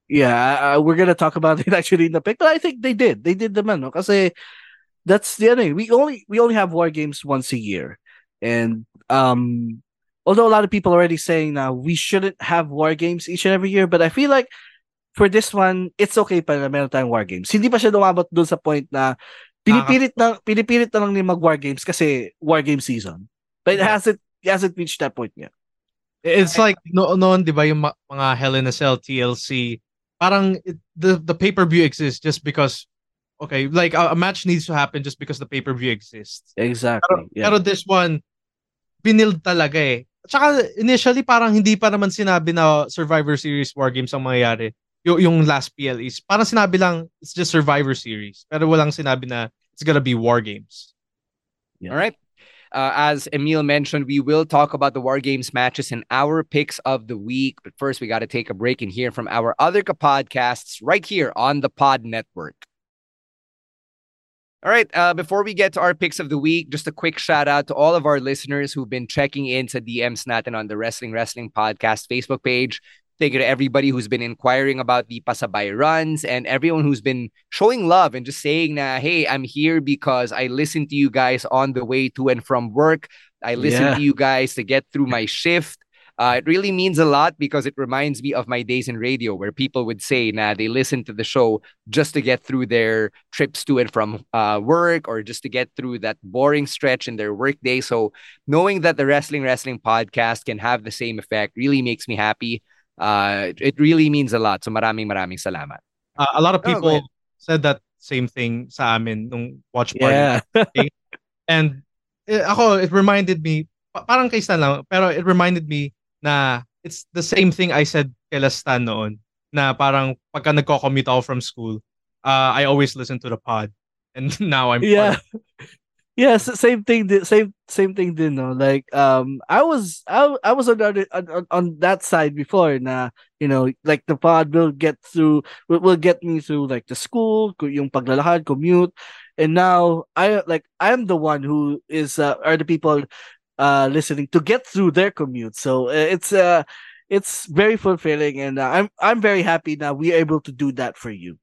Yeah, uh, we're gonna talk about it actually in the pick, but I think they did. They did the man, no? Kasi that's the thing. We only we only have war games once a year, and um, although a lot of people are already saying now we shouldn't have war games each and every year, but I feel like for this one, it's okay pa na meron tayong war games. Hindi pa siya dumabot doon sa point na pinipilit na pinipilit na lang ni mag war games kasi war game season. But it hasn't it hasn't reached that point yet. It's like no noon, 'di ba, yung mga Hell in a Cell TLC, parang it, the the pay-per-view exists just because okay, like a, a match needs to happen just because the pay-per-view exists. Exactly. Pero, yeah. pero this one binild talaga eh. At saka initially parang hindi pa naman sinabi na Survivor Series War Games ang mangyayari. Yung, yung last PLEs. Parang sinabi lang it's just Survivor Series. Pero walang sinabi na it's gonna be War Games. All right. Uh, as Emile mentioned, we will talk about the War Games matches and our picks of the week. But first, we got to take a break and hear from our other podcasts right here on the Pod Network. All right. Uh, before we get to our picks of the week, just a quick shout out to all of our listeners who've been checking into DMs natin on the Wrestling Wrestling Podcast Facebook page. Thank you to everybody who's been inquiring about the Pasabay runs and everyone who's been showing love and just saying na, hey, I'm here because I listen to you guys on the way to and from work. I listen Yeah. to you guys to get through my shift. Uh, it really means a lot because it reminds me of my days in radio where people would say, nah, they listen to the show just to get through their trips to and from uh, work or just to get through that boring stretch in their workday. So knowing that the Wrestling Wrestling podcast can have the same effect really makes me happy. Uh, it really means a lot. So maraming maraming salamat. Uh, a lot of Oh, people ahead. said that same thing sa amin nung watch party. Yeah. And eh, ako, it reminded me, pa- parang kay Stan lang, pero it reminded me na it's the same thing I said kay Stan noon, na parang pagka nagko-commute ako from school, uh, I always listen to the pod. And now I'm yeah yes same thing same same thing din no like um i was i, I was on, the on on- that side before na you know like the pod will get through will, will get me through like the school yung paglalakad commute and now i like i'm the one who is uh, are the people uh, listening to get through their commute. So uh, it's uh, it's very fulfilling, and uh, I'm I'm very happy that we're able to do that for you.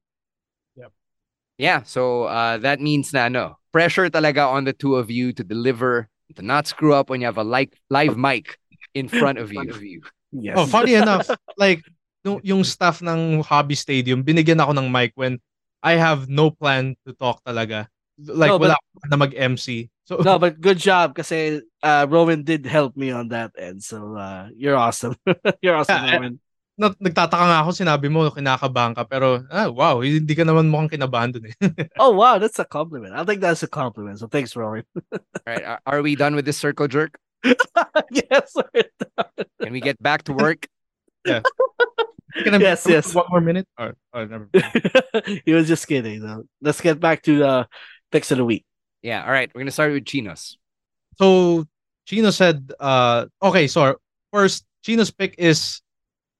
Yeah, so uh, that means na no, pressure talaga on the two of you to deliver, to not screw up when you have a like live mic in front of you. Yes. Oh, funny enough, like yung, yung staff ng Hobby Stadium, binigyan ako ng mic when I have no plan to talk talaga. Like No, but- wala ako na mag-MC. So no, but good job kasi uh, Rowen did help me on that end. So uh, you're awesome. you're awesome, Yeah, I- Rowen. Na, nagtataka nga ako, sinabi mo kinakabahan ka, pero ah, wow, hindi ka naman mukhang kinabahan dun eh. Oh wow, that's a compliment. I think that's a compliment. So thanks, Rowen. All right, are, are we done with this circle jerk? yes. Can we get back to work? yeah. Can I, Yes, can yes. One more minute? Or, or never mind. he was just kidding. Though. Let's get back to the picks of the week. Yeah, all right, we're gonna start with Chino's. So Chino said, uh, okay, so first, Chino's pick is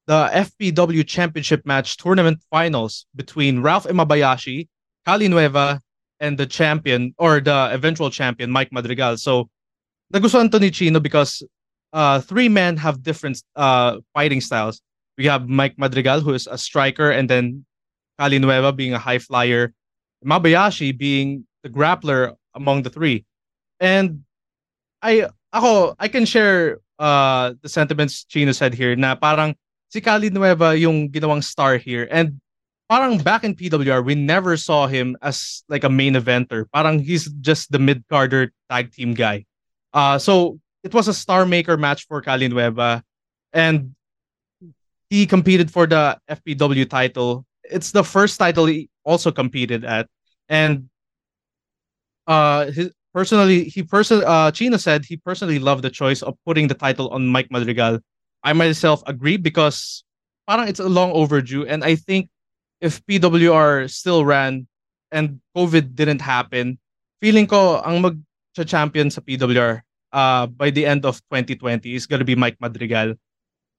the FPW Championship match tournament finals between Ralph Imabayashi, Cali Nueva, and the champion or the eventual champion, Mike Madrigal. So nagustuhan to ni Chino because uh, three men have different uh, fighting styles. We have Mike Madrigal, who is a striker, and then Cali Nueva being a high flyer, Imabayashi being the grappler among the three. And I ako I can share uh the sentiments Chino said here na parang si Cali Nueva yung ginawang star here and parang back in PWR we never saw him as like a main eventer. Parang he's just the mid-carder tag team guy. Uh so it was a star maker match for Cali Nueva and he competed for the FPW title. It's the first title he also competed at and uh his personally he person uh Chino said he personally loved the choice of putting the title on Mike Madrigal. I myself agree because parang it's a long overdue and I think if PWR still ran and COVID didn't happen, feeling ko ang mag champion sa PWR uh by the end of 2020 is gonna be Mike Madrigal.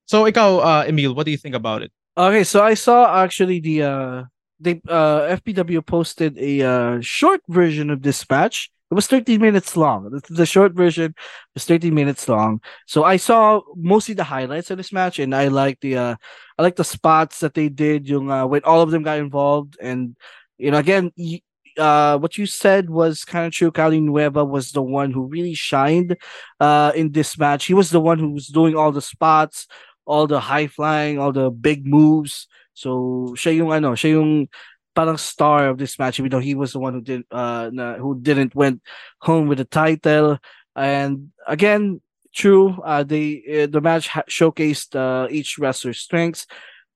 So ikaw uh Emile, what do you think about it? Okay, so I saw actually the uh they uh FPW posted a uh short version of this match. It was 13 minutes long. The, the short version was 13 minutes long. So I saw mostly the highlights of this match and I like the uh I like the spots that they did yung uh, when all of them got involved and you know again y- uh what you said was kind of true. Cali Nueva was the one who really shined uh in this match. He was the one who was doing all the spots, all the high flying, all the big moves. So siya yung ano, siya yung parang star of this match even though he was the one who did uh na, who didn't went home with the title. And again true uh they uh, the match ha- showcased uh, each wrestler's strengths.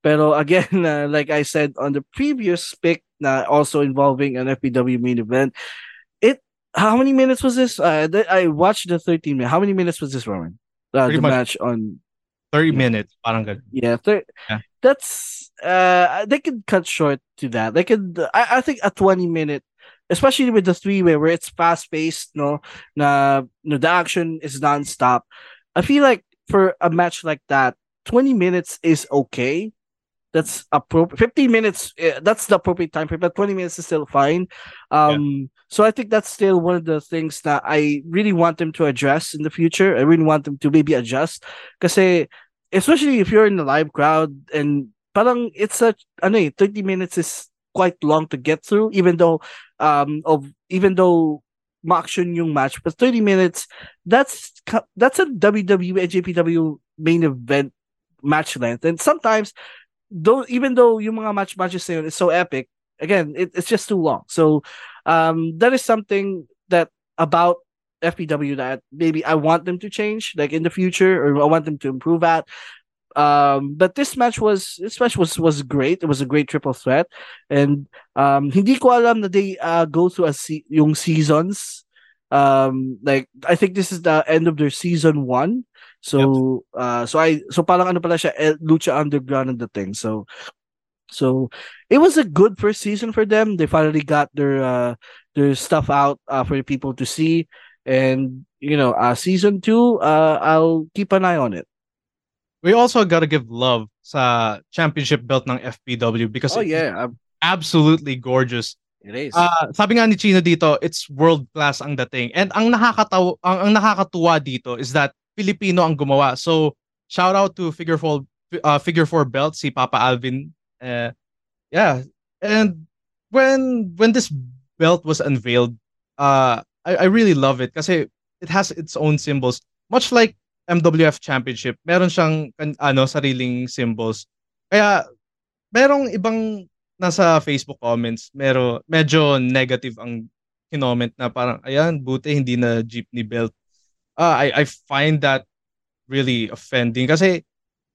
Pero again uh, like I said on the previous pick na also involving an FPW main event. It how many minutes was this? Uh, th- I watched the 13 minutes how many minutes was this Roman? Uh, the much match on 30 minutes, parang ganun. yeah, thir- Yeah. That's uh they could cut short to that. They could I, I think a 20 minute especially with the three way where it's fast paced, no, na no, the action is non-stop. I feel like for a match like that, 20 minutes is okay. That's appropriate. 15 minutes, eh, that's the appropriate time frame, but 20 minutes is still fine. Um, so I think that's still one of the things that I really want them to address in the future. I really want them to maybe adjust. Kasi, especially if you're in the live crowd and parang it's a, ano eh, 30 minutes is quite long to get through, even though, um, of, even though ma-action yung match, but 30 minutes, that's, that's a WWE JPW main event match length. And sometimes, though, even though yung mga match matches is so epic, again, it, it's just too long. So, um, that is something that about FPW that maybe I want them to change, like in the future, or I want them to improve at. Um, but this match was this match was was great. It was a great triple threat, and um, hindi ko alam na they uh, go through a se- yung seasons. Um, like I think this is the end of their season one. So uh, so I so parang ano pala siya eh, Lucha Underground and the thing. So so it was a good first season for them. They finally got their uh, their stuff out uh, for people to see, and you know, uh, season two, uh, I'll keep an eye on it. We also got to give love sa championship belt ng FPW because Oh it's yeah, absolutely gorgeous. It is. Uh, sabi nga ni Chino dito, it's world class ang dating. And ang nakakataw ang, ang nakakatuwa dito is that Filipino ang gumawa. So shout out to Figure 4 uh, Figure 4 belt si Papa Alvin. Uh, yeah. And when when this belt was unveiled, uh I, I really love it kasi it has its own symbols. Much like MWF Championship, meron siyang ano sariling symbols. Kaya merong ibang nasa Facebook comments, mero medyo negative ang kinoment na parang ayan, buti hindi na jeepney belt. Uh, I I find that really offending kasi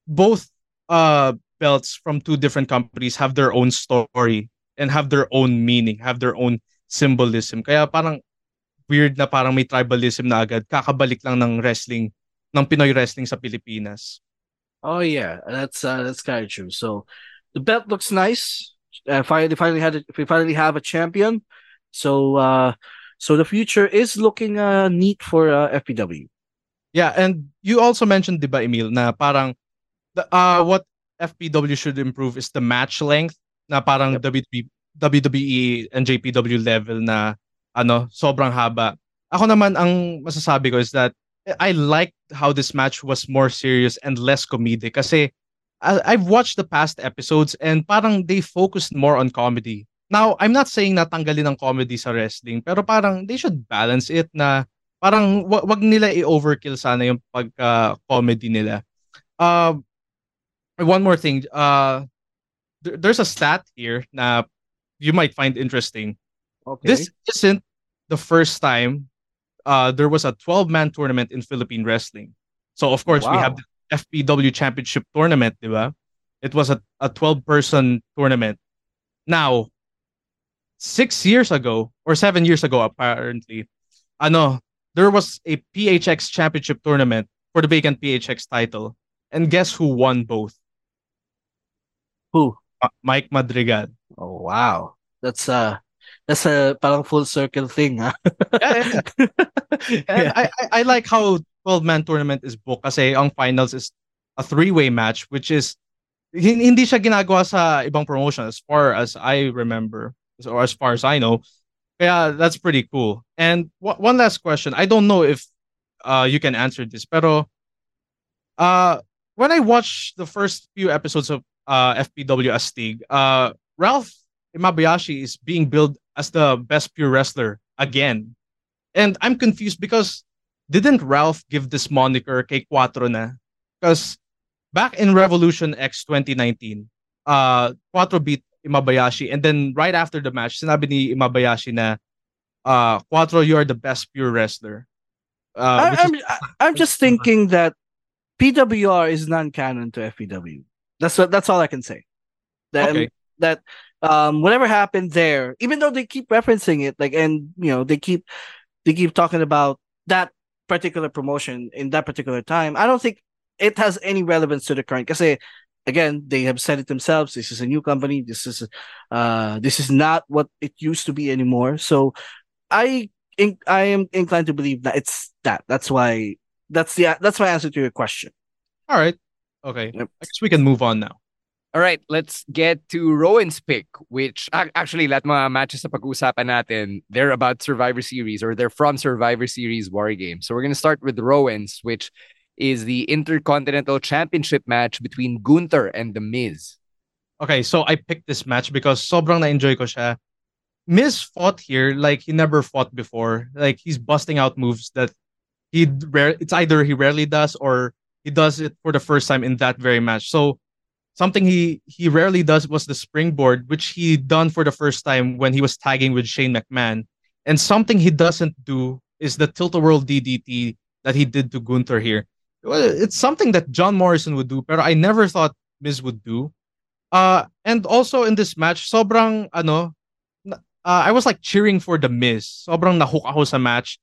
both uh belts from two different companies have their own story and have their own meaning, have their own symbolism. Kaya parang weird na parang may tribalism na agad kakabalik lang ng wrestling ng Pinoy wrestling sa Pilipinas. Oh yeah, that's uh, that's kind of true. So the belt looks nice uh, finally finally had a, we finally have a champion. So uh, so the future is looking uh, neat for uh, FPW. Yeah, and you also mentioned, diba, Emil, na parang the, uh, what FPW should improve is the match length na parang yep. WWE, WWE and JPW level na ano, sobrang haba. Ako naman ang masasabi ko is that I liked how this match was more serious and less comedic kasi I've watched the past episodes and parang they focused more on comedy. Now, I'm not saying na tanggalin ang comedy sa wrestling, pero parang they should balance it na parang wag, nila i-overkill sana yung pagka-comedy nila. Uh, one more thing, uh, th- there's a stat here na you might find interesting. Okay. This isn't the first time uh, there was a 12-man tournament in Philippine wrestling. So of course wow. we have the FPW Championship tournament, di ba? It was a, a 12-person tournament. Now, six years ago, or seven years ago apparently, ano, there was a PHX Championship tournament for the vacant PHX title. And guess who won both? Who? Mike Madrigal. Oh, wow. That's uh that's a parang full circle thing, huh? yeah, yeah. yeah. I, I, I like how 12-man tournament is booked kasi ang finals is a three-way match which is hindi siya ginagawa sa ibang promotion as far as I remember or as far as I know. Kaya that's pretty cool. And w- one last question. I don't know if uh, you can answer this, pero uh, when I watched the first few episodes of uh, FPW Astig, uh, Ralph Imabayashi is being billed as the best pure wrestler again. And I'm confused because didn't Ralph give this moniker kay Quattro na? Because back in Wrevolution X 2019, uh, Quattro beat Imabayashi and then right after the match, sinabi ni Imabayashi na uh, Quattro, you are the best pure wrestler. Uh, I, am is... I'm just thinking that PWR is non-canon to FPW. That's what that's all I can say. That okay. that um whatever happened there, even though they keep referencing it, like and you know they keep they keep talking about that particular promotion in that particular time, I don't think it has any relevance to the current. Because again, they have said it themselves. This is a new company. This is uh, this is not what it used to be anymore. So, I in, I am inclined to believe that it's that. That's why that's the that's my answer to your question. All right. Okay. Yep. I guess we can move on now. All right, let's get to Rowen's pick, which actually, lahat mga matches sa pag-usapan natin, they're about Survivor Series or they're from Survivor Series War Games. So we're going to start with Rowen's, which is the Intercontinental Championship match between Gunther and The Miz. Okay, so I picked this match because sobrang na-enjoy ko siya. Miz fought here like he never fought before. Like he's busting out moves that he rare it's either he rarely does or he does it for the first time in that very match. So something he he rarely does was the springboard, which he done for the first time when he was tagging with Shane McMahon. And something he doesn't do is the tilt a whirl DDT that he did to Gunther here. It's something that John Morrison would do, but I never thought Miz would do. Uh, and also in this match, sobrang ano, uh, I was like cheering for the Miz. Sobrang nahook ako sa match.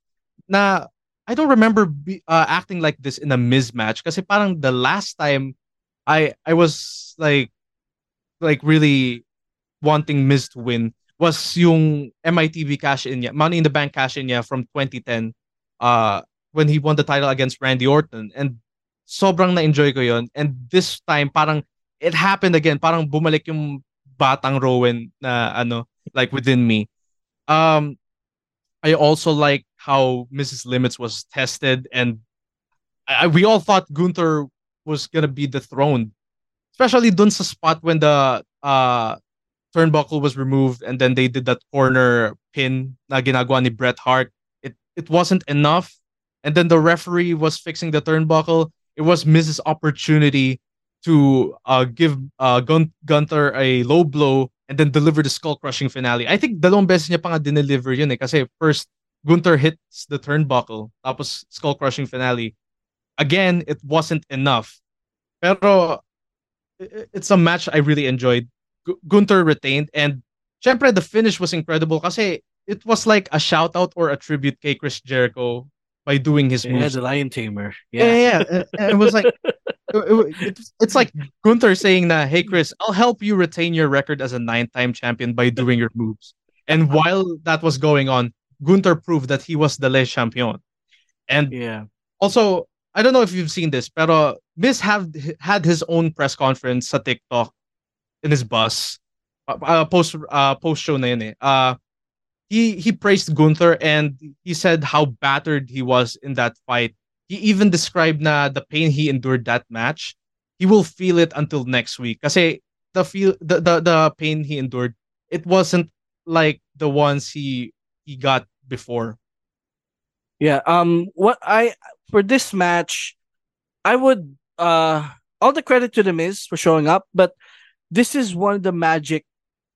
Na I don't remember be, uh, acting like this in a Miz match kasi parang the last time I I was like like really wanting Miz to win was yung MITB cash in Money in the Bank cash in niya from 2010 uh when he won the title against Randy Orton and sobrang na-enjoy ko yon and this time parang it happened again parang bumalik yung batang Rowen na ano like within me. Um, I also like how Miz's Limits was tested, and I, we all thought Gunther was gonna be dethroned, especially dun sa spot when the uh turnbuckle was removed, and then they did that corner pin na ginagawa ni Bret Hart. It it wasn't enough, and then the referee was fixing the turnbuckle. It was Miz's Opportunity to uh, give uh, Gun- Gunther a low blow and then deliver the skull crushing finale. I think dalawang beses niya pa nga dineliver yun eh. Kasi first, Gunther hits the turnbuckle, tapos skull crushing finale. Again, it wasn't enough. Pero it's a match I really enjoyed. Gu- Gunther retained and syempre the finish was incredible kasi it was like a shout out or a tribute kay Chris Jericho by doing his Yeah, moves. the Lion Tamer. Yeah, Yeah. yeah. It was like it- it- it's, it's like Gunther saying that, "Hey Chris, I'll help you retain your record as a nine-time champion by doing your moves." And while that was going on, Gunther proved that he was the Le Champion. And yeah. also, I don't know if you've seen this, pero Miz have had his own press conference sa TikTok in his bus. Uh, uh, post uh, post show na yun eh. Uh, he he praised Gunther and he said how battered he was in that fight. He even described na the pain he endured that match. He will feel it until next week. Kasi the feel the, the the pain he endured, it wasn't like the ones he he got before. Yeah. Um. What I for this match, I would uh all the credit to the Miz for showing up, but this is one of the magic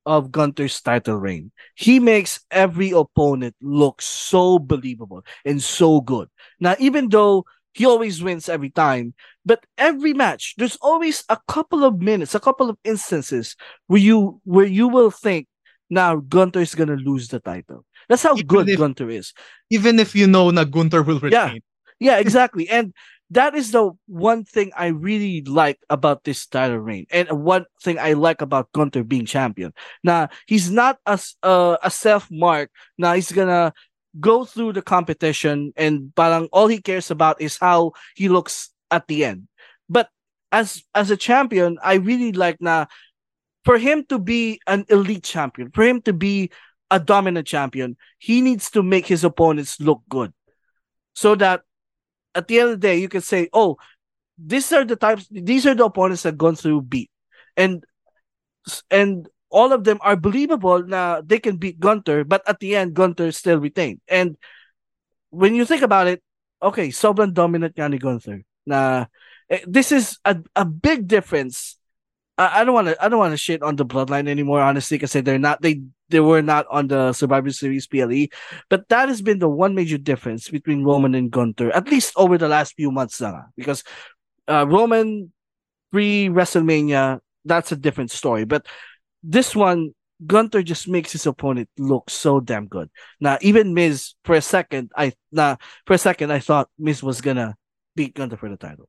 of Gunther's title reign. He makes every opponent look so believable and so good. Now, even though he always wins every time, but every match there's always a couple of minutes, a couple of instances where you where you will think now Gunther is gonna lose the title. That's how good if- Gunther is. Even if you know that Gunther will retain. Yeah, exactly. and that is the one thing I really like about this title reign, and one thing I like about Gunther being champion. Now he's not a uh, a self mark. Now he's gonna go through the competition, and parang all he cares about is how he looks at the end. But as as a champion, I really like now for him to be an elite champion, for him to be a dominant champion, he needs to make his opponents look good so that at the end of the day you can say oh these are the types these are the opponents that through beat. And and all of them are believable now they can beat Gunther but at the end Gunther still retained. And when you think about it okay sobrang dominant nga ni Gunther na eh, this is a, a big difference I, don't want to I don't want to shit on the bloodline anymore honestly because they're not they they were not on the Survivor Series PLE but that has been the one major difference between Roman and Gunther, at least over the last few months nga. Because uh, Roman pre WrestleMania, that's a different story. But this one, Gunther just makes his opponent look so damn good. Now, even Miz, for a second, I now for a second I thought Miz was gonna beat Gunther for the title.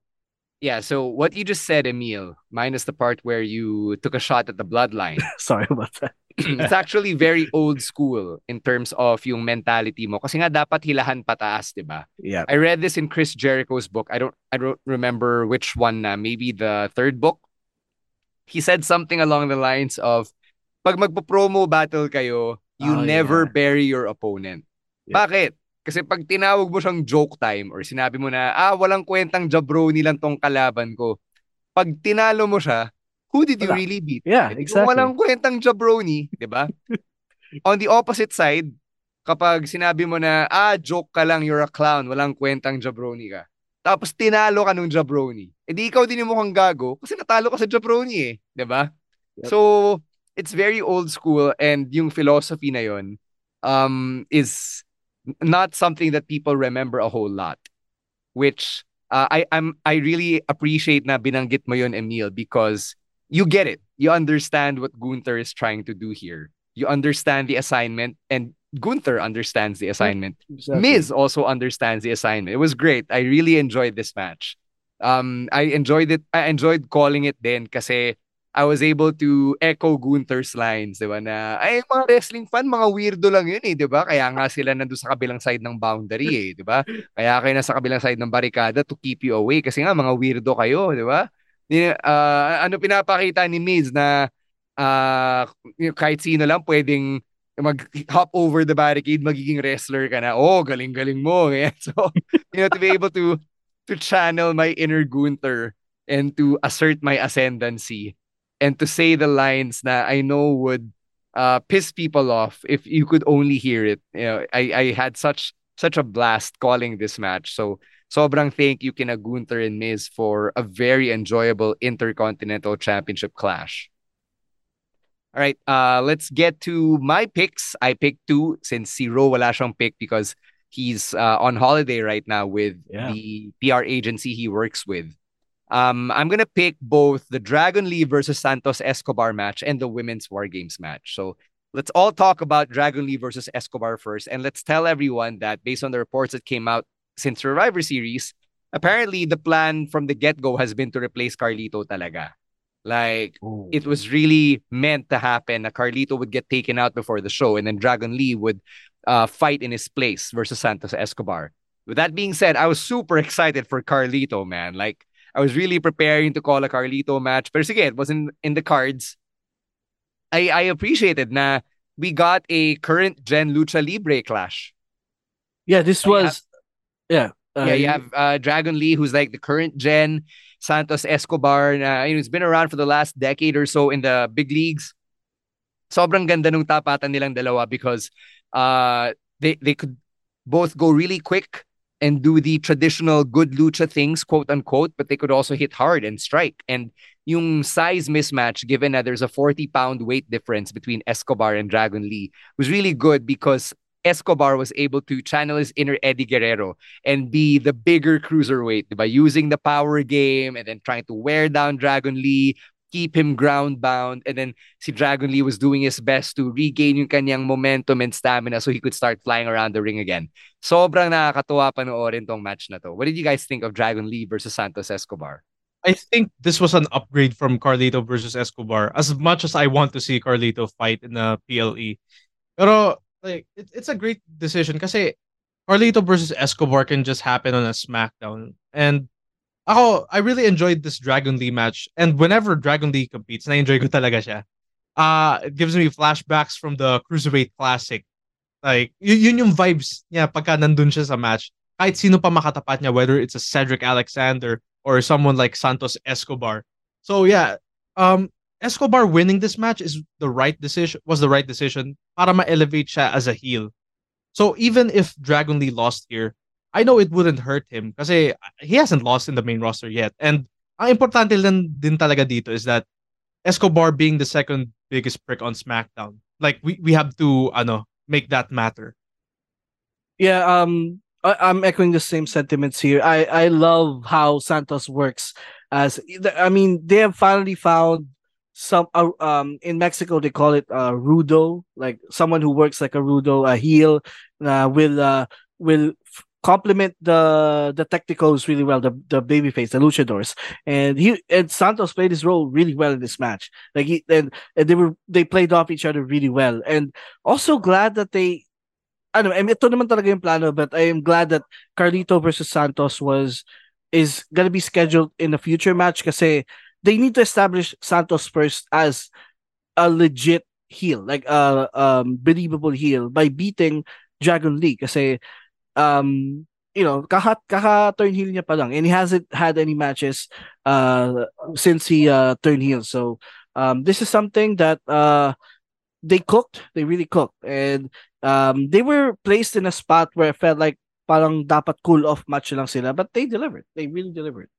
Yeah, so what you just said, Emile, minus the part where you took a shot at the bloodline, Sorry about that. it's actually very old school in terms of yung mentality mo. Kasi nga dapat hilahan pataas, di ba? Yeah. I read this in Chris Jericho's book. I don't I don't remember which one na, maybe the third book. He said something along the lines of pag magpo-promo battle kayo, you Oh, never yeah. bury your opponent. Yeah. Bakit? Kasi pag tinawag mo siyang joke time or sinabi mo na, ah, walang kwentang jabroni lang tong kalaban ko. Pag tinalo mo siya, who did you Wala. really beat? Yeah, di exactly. Kung walang kwentang jabroni, di ba? On the opposite side, kapag sinabi mo na, ah, joke ka lang, you're a clown, walang kwentang jabroni ka. Tapos tinalo ka nung jabroni. Eh di ikaw din yung mukhang gago kasi natalo ka sa jabroni eh. Di ba? Yep. So, it's very old school and yung philosophy na yon um, is not something that people remember a whole lot. Which uh, I I'm I really appreciate na binanggit mo yon Emile because you get it. You understand what Gunther is trying to do here. You understand the assignment and Gunther understands the assignment. Exactly. Miz also understands the assignment. It was great. I really enjoyed this match. Um, I enjoyed it. I enjoyed calling it then kasi I was able to echo Gunther's lines, di ba, na, ay, mga wrestling fan, mga weirdo lang yun eh, di ba? Kaya nga sila nandun sa kabilang side ng boundary eh, di ba? Kaya kayo nasa kabilang side ng barikada to keep you away kasi nga mga weirdo kayo, di ba? Ah, ano pinapakita ni Miz na yung kahit sino lang pwedeng mag-hop over the barricade, magiging wrestler ka na. Oh, galing-galing mo. Ganyan. So, you know, to be able to to channel my inner Gunther and to assert my ascendancy and to say the lines that I know would uh, piss people off if you could only hear it. You know, I, I had such such a blast calling this match. So, sobrang thank you kina Gunther and Miz for a very enjoyable Intercontinental Championship clash. All right, uh, let's get to my picks. I picked two since si Ro wala siyang pick because he's uh, on holiday right now with Yeah. the PR agency he works with. Um, I'm gonna pick both the Dragon Lee versus Santos Escobar match and the Women's War Games match. So let's all talk about Dragon Lee versus Escobar first, and let's tell everyone that based on the reports that came out since Survivor Series, apparently the plan from the get-go has been to replace Carlito talaga. Like it was really meant to happen. that Carlito would get taken out before the show, and then Dragon Lee would uh, fight in his place versus Santos Escobar. With that being said, I was super excited for Carlito, man. Like I was really preparing to call a Carlito match, but again, it wasn't in the cards. I I appreciated na we got a current gen lucha libre clash. Yeah, this was yeah. uh, yeah, you have uh, Dragon Lee, who's like the current gen Santos Escobar. Na, you know, he's been around for the last decade or so in the big leagues. Sobrang ganda nung tapatan nilang dalawa because uh, they they could both go really quick and do the traditional good lucha things, quote unquote, but they could also hit hard and strike. And yung size mismatch, given that there's a 40 pound weight difference between Escobar and Dragon Lee, was really good because Escobar was able to channel his inner Eddie Guerrero and be the bigger cruiserweight by using the power game and then trying to wear down Dragon Lee, keep him ground bound, and then si Dragon Lee was doing his best to regain yung kanyang momentum and stamina so he could start flying around the ring again. Sobrang nakakatuwa panoorin tong match na to. What did you guys think of Dragon Lee versus Santos Escobar? I think this was an upgrade from Carlito versus Escobar. As much as I want to see Carlito fight in the PLE, pero like it, it's a great decision kasi Carlito versus Escobar can just happen on a SmackDown. And ako, I really enjoyed this Dragon Lee match. And whenever Dragon Lee competes, na-enjoy ko talaga siya. Uh, it gives me flashbacks from the Cruiserweight Classic. Like, y- yun yung vibes niya pagka nandun siya sa match. Kahit sino pa makatapat niya, whether it's a Cedric Alexander or someone like Santos Escobar. So yeah, um, Escobar winning this match is the right decision. Was the right decision para ma-elevate siya as a heel. So even if Dragon Lee lost here, I know it wouldn't hurt him kasi he hasn't lost in the main roster yet. And ang importante lang din talaga dito is that Escobar being the second biggest prick on SmackDown. Like we we have to ano make that matter. Yeah, um, I, I'm echoing the same sentiments here. I I love how Santos works. As I mean, they have finally found some. Uh, um, in Mexico they call it uh, rudo, like someone who works like a rudo, a heel, uh, will uh will complement the the technicals really well, the the babyface, the luchadors, and he and Santos played his role really well in this match. Like he and, and they were they played off each other really well, and also glad that they I mean, ito naman talaga yung plano, but I am glad that Carlito versus Santos was is gonna be scheduled in a future match because they need to establish Santos first as a legit heel, like a um, believable heel by beating Dragon Lee. Kasi um you know, kaka, kaka turn heel niya pa lang and he hasn't had any matches uh since he uh turned heel. So um this is something that uh they cooked, they really cooked and um they were placed in a spot where it felt like parang dapat cool off match lang sila but they delivered. They really delivered.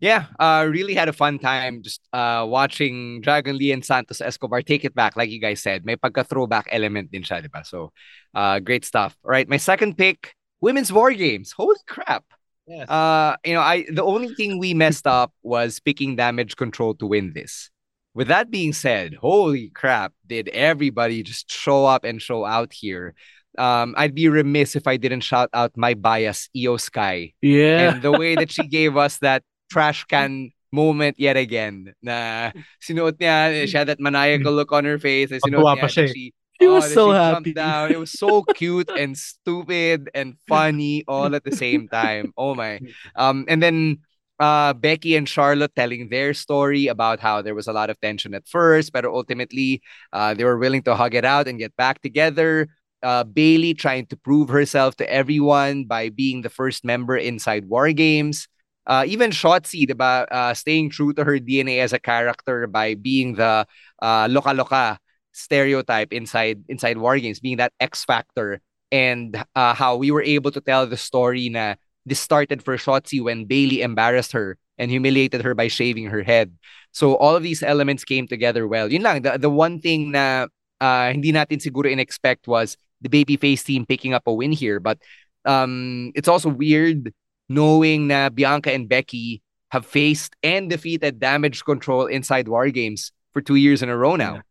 Yeah, uh, really had a fun time just uh, watching Dragon Lee and Santos Escobar take it back, like you guys said. May pagka-throwback element din siya, di ba? So, uh, great stuff. All right, my second pick, Women's War Games. Holy crap. Yes. Uh, you know, I the only thing we messed up was picking damage control to win this. With that being said, holy crap, did everybody just show up and show out here? Um, I'd be remiss if I didn't shout out my bias, Iyo Sky. Yeah. And the way that she gave us that trash can moment yet again. Na sinuot niya, she had that maniacal look on her face. And sinuot Matuwa niya, pa siya that eh. she, She oh, was so happy. down. It was so cute and stupid and funny all at the same time. Oh my. Um, and then uh, Becky and Charlotte telling their story about how there was a lot of tension at first, but ultimately uh, they were willing to hug it out and get back together. Uh, Bayley trying to prove herself to everyone by being the first member inside War Games. Uh, even Shotzi, diba, uh, staying true to her DNA as a character by being the uh, loka loka stereotype inside inside War Games, being that X factor, and uh, how we were able to tell the story na this started for Shotzi when Bayley embarrassed her and humiliated her by shaving her head. So all of these elements came together well. Yun lang, the, the one thing na uh, hindi natin siguro in-expect was the babyface team picking up a win here. But um, it's also weird knowing na Bianca and Becky have faced and defeated damage control inside War Games for two years in a row now. yeah.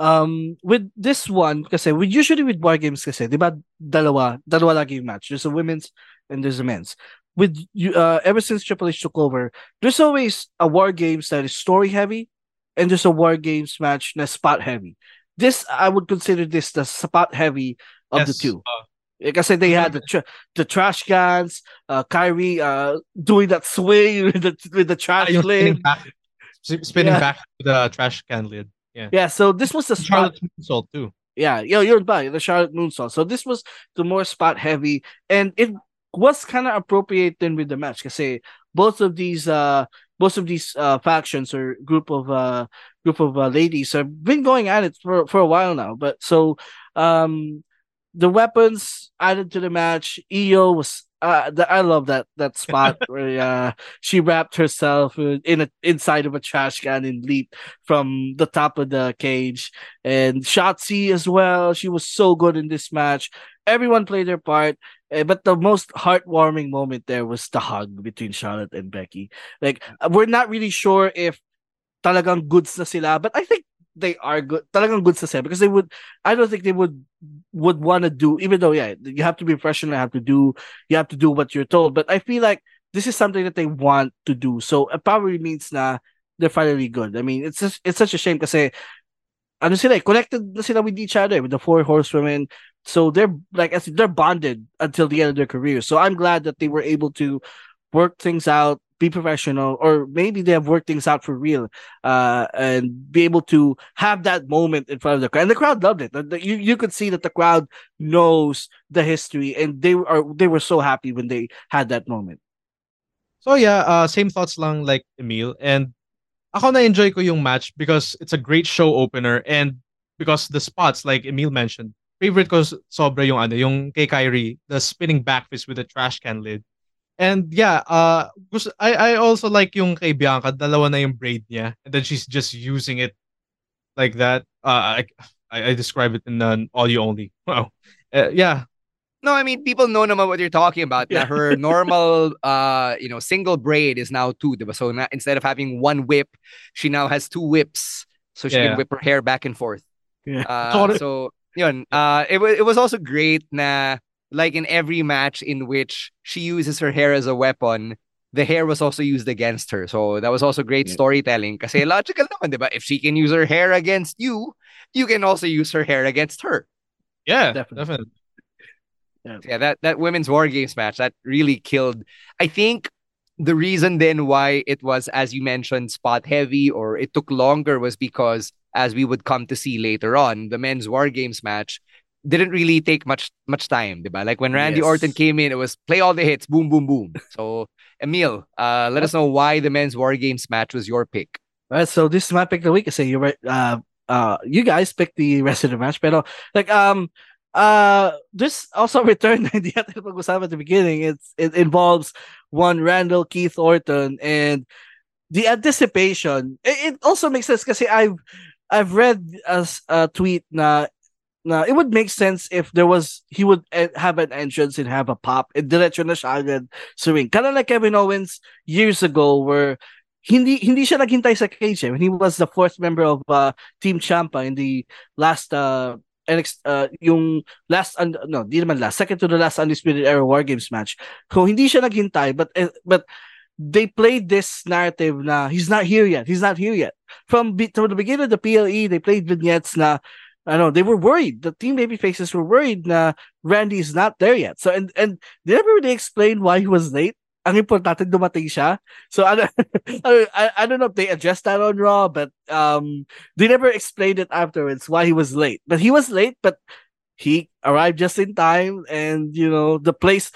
Um, with this one, kasi with usually with war games kasi, di ba, dalawa, dalawa lagi yung match. There's a women's and there's a men's. With you, uh, ever since Triple H took over, there's always a war games that is story heavy, and there's a war games match na spot heavy. This I would consider this the spot heavy of Yes, the two. uh, Kasi they had the tra- the trash cans, uh, Kairi uh, doing that swing with the with the trash lid. Spinning back, Yeah. back to the trash can lid. Yeah. Yeah, so this was the spot. Charlotte moonsault too. Yeah, yo, you're right. The Charlotte Moonsault. So this was the more spot heavy, and it was kind of appropriate then with the match because say, both of these uh both of these uh factions or group of uh group of uh, ladies have been going at it for for a while now. But so um the weapons added to the match. Iyo was uh the, I love that that spot where uh she wrapped herself in a inside of a trash can and leaped from the top of the cage. And Shotzi as well. She was so good in this match. Everyone played their part. eh, But the most heartwarming moment there was the hug between Charlotte and Becky. Like we're not really sure if talagang goods na sila, but I think they are good. Talagang good na sila because they would. I don't think they would would want to do. Even though yeah, you have to be professional. You have to do. You have to do what you're told. But I feel like this is something that they want to do. So it probably means na they're finally good. I mean, it's just, it's such a shame kasi ano sila eh, connected na sila with each other with the four horsewomen. So they're like as they're bonded until the end of their career. So I'm glad that they were able to work things out, be professional, or maybe they have worked things out for real, uh, and be able to have that moment in front of the crowd. And the crowd loved it. You you could see that the crowd knows the history, and they are they were so happy when they had that moment. So yeah, uh, same thoughts lang like Emile. And ako na-enjoy ko yung match because it's a great show opener and because the spots, like Emile mentioned, favorite ko sobra yung ano, yung kay Kairi, the spinning back fist with the trash can lid. And yeah, uh, gusto, I, I also like yung kay Bianca, dalawa na yung braid niya. And then she's just using it like that. Uh, I, I, I describe it in an audio only. Wow. Uh, yeah, No, I mean people know naman what you're talking about. Yeah. her normal uh you know single braid is now two, diba? So na, instead of having one whip, she now has two whips. So she Yeah. can whip her hair back and forth. Yeah. Uh, so yun, uh it was it was also great na like in every match in which she uses her hair as a weapon, the hair was also used against her. So that was also great Yeah. storytelling. Kasi logical naman, diba? If she can use her hair against you, you can also use her hair against her. yeah, Definitely. definitely. yeah that that women's war games match that really killed i think the reason then why it was as you mentioned spot heavy or it took longer was because as we would come to see later on the men's war games match didn't really take much much time diba? like when randy Yes. orton came in it was play all the hits boom boom boom so Emile uh let us know why the men's war games match was your pick All right, so this is my pick of the week. I say you right. Uh, uh, you guys picked the rest of the match, pero like um, uh, this also return na hindi natin pag-usapan at the beginning. It's it involves one Randall Keith Orton and the anticipation. It, it also makes sense because I've I've read as a tweet na na it would make sense if there was he would eh, have an entrance and have a pop and diretso na siya agad sa ring. Kind of like Kevin Owens years ago where hindi hindi siya naghintay sa cage eh. when he was the fourth member of uh, Team Ciampa in the last uh NXT, uh, yung last un- no, di naman last, second to the last undisputed era war games match. So hindi siya naghintay but eh, but they played this narrative na he's not here yet. He's not here yet. From, from the beginning of the PLE, they played vignettes na I know they were worried. The team baby faces were worried na Randy is not there yet. So and and they never really explained why he was late ang importante dumating siya. So I, I, I don't know if they addressed that on Raw, but um, they never explained it afterwards why he was late. But he was late, but he arrived just in time, and you know the place.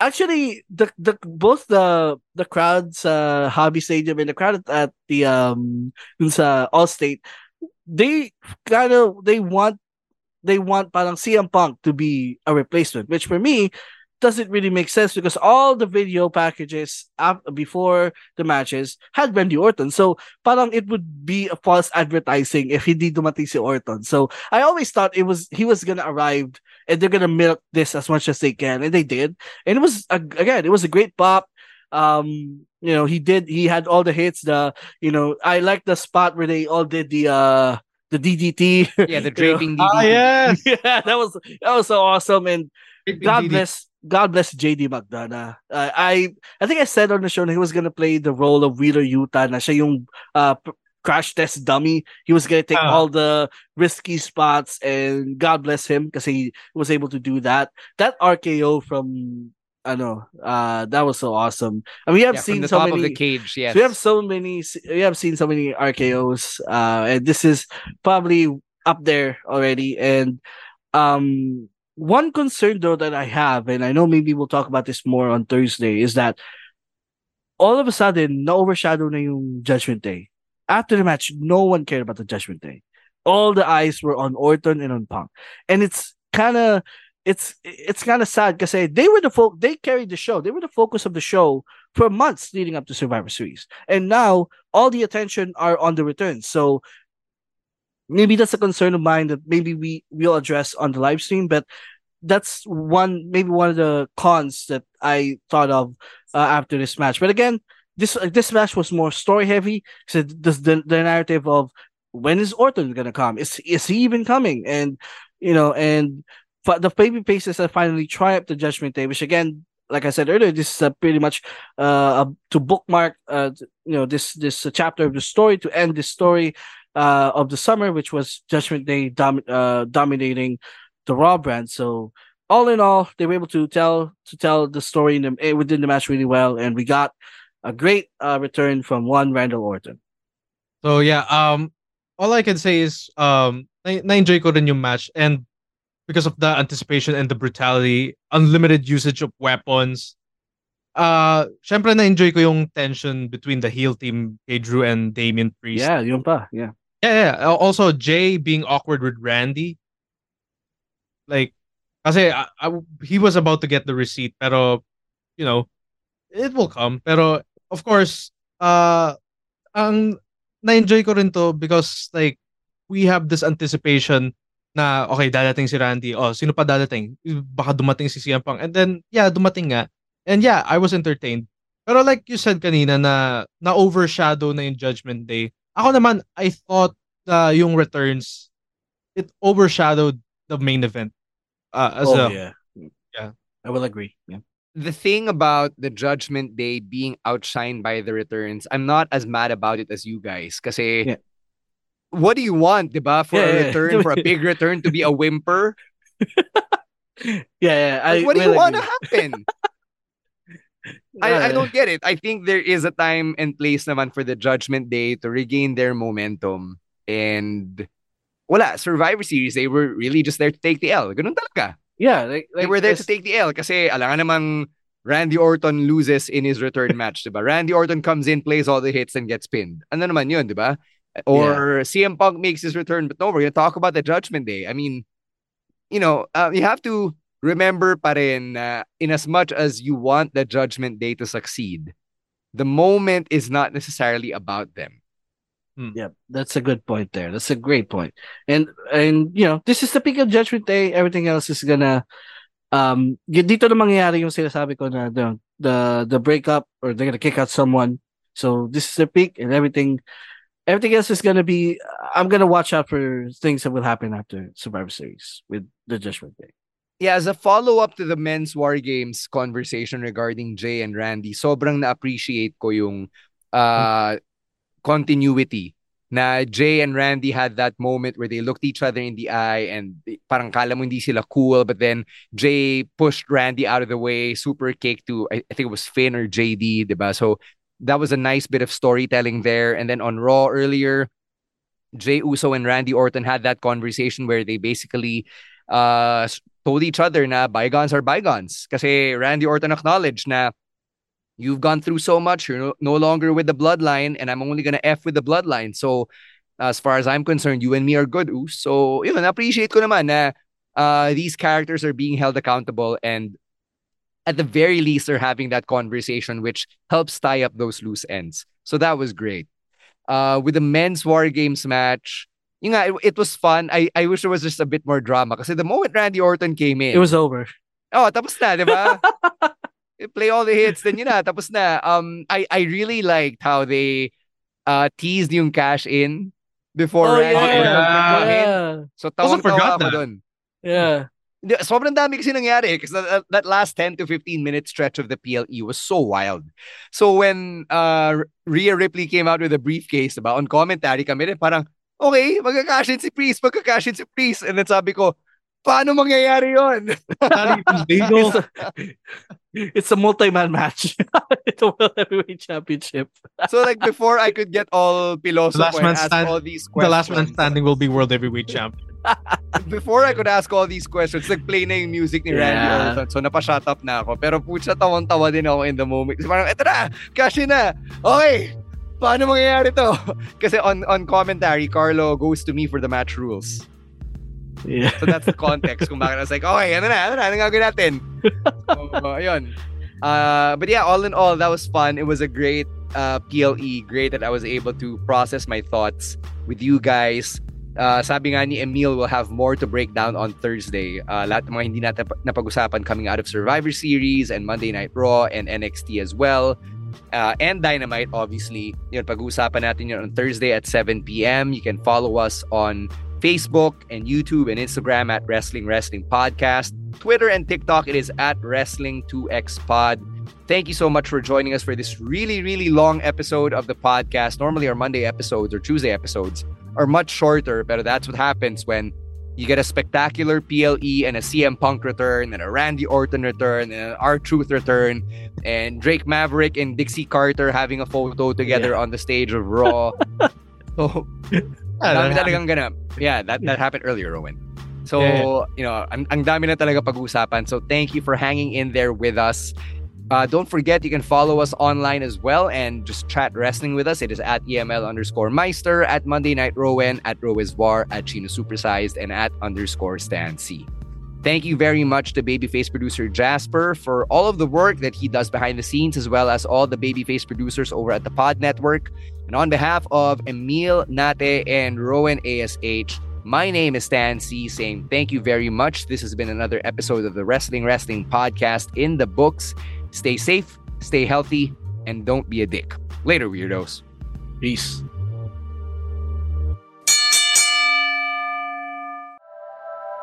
Actually, the the both the the crowds uh Hobby Stadium and the crowd at the um sa Allstate, they kind of they want they want parang CM Punk to be a replacement, which for me doesn't really make sense because all the video packages before the matches had Randy Orton. So parang it would be a false advertising if hindi dumating si Orton. So I always thought it was he was gonna arrive and they're gonna milk this as much as they can, and they did. And it was again, it was a great pop. Um, you know, he did he had all the hits. The you know, I like the spot where they all did the uh the DDT. Yeah, the draping you know? DDT. Ah, yes. yeah, that was that was so awesome. And Draping God DDT. bless God bless JD McDonagh. Uh, I I think I said on the show that he was gonna play the role of Wheeler Yuta na siya yung uh, crash test dummy. He was gonna take Ah. all the risky spots and God bless him because he was able to do that. That RKO from ano, uh, that was so awesome. And we have Yeah, seen the so top many of the cage, yes. we have so many. We have seen so many RKO's, uh, and this is probably up there already. And um, one concern though that I have, and I know maybe we'll talk about this more on Thursday, is that all of a sudden, na overshadow na yung Judgment Day. After the match, no one cared about the Judgment Day. All the eyes were on Orton and on Punk, and it's kind of it's it's kind of sad because they were the fo- they carried the show. They were the focus of the show for months leading up to Survivor Series, and now all the attention are on the returns. So maybe that's a concern of mine that maybe we will address on the live stream, but that's one maybe one of the cons that I thought of uh, after this match. But again, this uh, this match was more story heavy. So this the, the narrative of when is Orton gonna come? Is is he even coming? And you know, and the baby faces have finally triumphed the Judgment Day, which again, like I said earlier, this is pretty much uh, to bookmark, uh, you know, this this chapter of the story to end this story uh, of the summer, which was Judgment Day dom- uh, dominating the Raw brand. So all in all, they were able to tell to tell the story in the, eh, within the match really well, and we got a great uh, return from one Randall Orton. So yeah, um, all I can say is um, na- na-enjoy ko rin match and because of the anticipation and the brutality, unlimited usage of weapons. Uh, syempre na-enjoy ko yung tension between the heel team, kay Drew and Damian Priest. Yeah, yun pa. Yeah. Yeah, yeah. Also, Jey being awkward with Randy. Like, kasi I, I- he was about to get the receipt, pero, you know, it will come. Pero, of course, uh, ang na-enjoy ko rin to because, like, we have this anticipation na, okay, dadating si Randy. Oh, sino pa dadating? Baka dumating si CM Punk. And then, yeah, dumating nga. And yeah, I was entertained. Pero like you said kanina na na-overshadow na yung Judgment Day. Ako naman, I thought uh, yung returns, it overshadowed the main event. Uh, as oh a, yeah, yeah. I will agree. Yeah. the thing about the Judgment Day being outshined by the returns, I'm not as mad about it as you guys. Kasi, Yeah. What do you want, diba? For Yeah, a yeah. return, for a big return to be a whimper? Yeah, yeah. I Like, what do you want to happen? I, I don't get it. I think there is a time and place naman for the Judgment Day to regain their momentum. And wala, Survivor Series, they were really just there to take the L. Ganun talaga. Yeah, like, they were there to take the L kasi alangan namang Randy Orton loses in his return match, diba? Randy Orton comes in, plays all the hits, and gets pinned. Ano naman yun, diba? Or CM Punk makes his return, but no, we're gonna talk about the Judgment Day. I mean, you know, uh, you have to remember pa rin na in as much as you want the Judgment Day to succeed, the moment is not necessarily about them. Yeah, that's a good point there. That's a great point. And and you know, this is the peak of Judgment Day. Everything else is gonna um y- dito na mangyayari yung sinasabi ko na the the the breakup or they're gonna kick out someone. So this is the peak and everything everything else is gonna be I'm gonna watch out for things that will happen after Survivor Series with the Judgment Day. Yeah, as a follow-up to the men's war games conversation regarding Jey and Randy, sobrang na-appreciate ko yung uh, continuity na Jey and Randy had that moment where they looked each other in the eye and parang kala mo hindi sila cool but then Jey pushed Randy out of the way super kick to I, I think it was Finn or JD diba so that was a nice bit of storytelling there and then on Raw earlier Jey Uso and Randy Orton had that conversation where they basically uh told each other na bygones are bygones kasi Randy Orton acknowledged na you've gone through so much. You're no, longer with the bloodline, and I'm only gonna F with the bloodline. So, as far as I'm concerned, you and me are good, Us. So, yun, appreciate ko naman na uh, these characters are being held accountable and at the very least they're having that conversation which helps tie up those loose ends. So that was great. Uh, with the men's War Games match, yun nga, it, it was fun. I, I wish there was just a bit more drama kasi the moment Randy Orton came in, It was over. Oh, tapos na, di ba? play all the hits, then yun na, tapos na. Um, I, I really liked how they uh, teased yung cash in before Oh, Randy yeah. Orton came in. Yeah. So Also tawang-tawa forgot ako that. dun. Yeah. Hindi, Sobrang dami kasi nangyari because that, that last 10 to 15 minute stretch of the PLE was so wild. So when uh, Rhea Ripley came out with a briefcase, diba, on commentary kami rin parang, okay, magka-cash in si Priest, magka-cash in si Priest. And then sabi ko, paano mangyayari yon? it's, a, it's a multi-man match. it's a World Heavyweight Championship. so like before I could get all piloso The last and man ask stand- all these The last man standing will be world heavyweight champ. Before I could ask all these questions, nag-play na yung music ni Randy Yeah. Orton. So napa-shut up na ako. Pero putya, tawang-tawa din ako in the moment. Kasi parang, eto na, cash na. Okay, paano mangyayari to? Kasi on on commentary, Carlo goes to me for the match rules. Yeah. So that's the context kung bakit I was like, okay, ano na, ano na, ano gagawin natin? So, ayun. Uh, but yeah, all in all, that was fun. It was a great uh, PLE. Great that I was able to process my thoughts with you guys. Uh, sabi nga ni Emile, we'll have more to break down on Thursday. Uh, lahat ng mga hindi natin napag-usapan coming out of Survivor Series and Monday Night Raw and NXT as well. Uh, and Dynamite, obviously. Yun, pag-uusapan natin yun on Thursday at 7 p.m. You can follow us on Facebook and YouTube and Instagram at Wrestling Wrestling Podcast. Twitter and TikTok, it is at Wrestling2X Pod. Thank you so much for joining us for this really, really long episode of the podcast. Normally, our Monday episodes or Tuesday episodes are much shorter, but that's what happens when you get a spectacular PLE and a CM Punk return and a Randy Orton return and an R Truth return and Drake Maverick and Dixie Carter having a photo together on the stage of Raw. so, Yeah, that talagang ganap. Yeah, that, that happened earlier, Rowen. So, Yeah, yeah. you know, ang, ang dami na talaga pag-usapan. So, thank you for hanging in there with us. Uh, don't forget, you can follow us online as well and just chat wrestling with us. It is at EML underscore Meister, at Monday Night Rowen, at Rowiswar, at Chino Supersized, and at underscore Stan Sy. Thank you very much to Babyface producer Jasper for all of the work that he does behind the scenes, as well as all the Babyface producers over at the Pod Network. And on behalf of Emile, Nate, and Rowen ASH, my name is Stan Sy, saying thank you very much. This has been another episode of the Wrestling Wrestling Podcast in the books. Stay safe, stay healthy, and don't be a dick. Later, weirdos. Peace.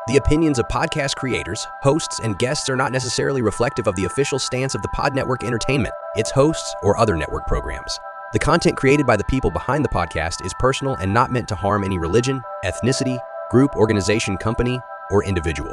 The opinions of podcast creators, hosts, and guests are not necessarily reflective of the official stance of the Pod Network Entertainment, its hosts, or other network programs. The content created by the people behind the podcast is personal and not meant to harm any religion, ethnicity, group, organization, company, or individual.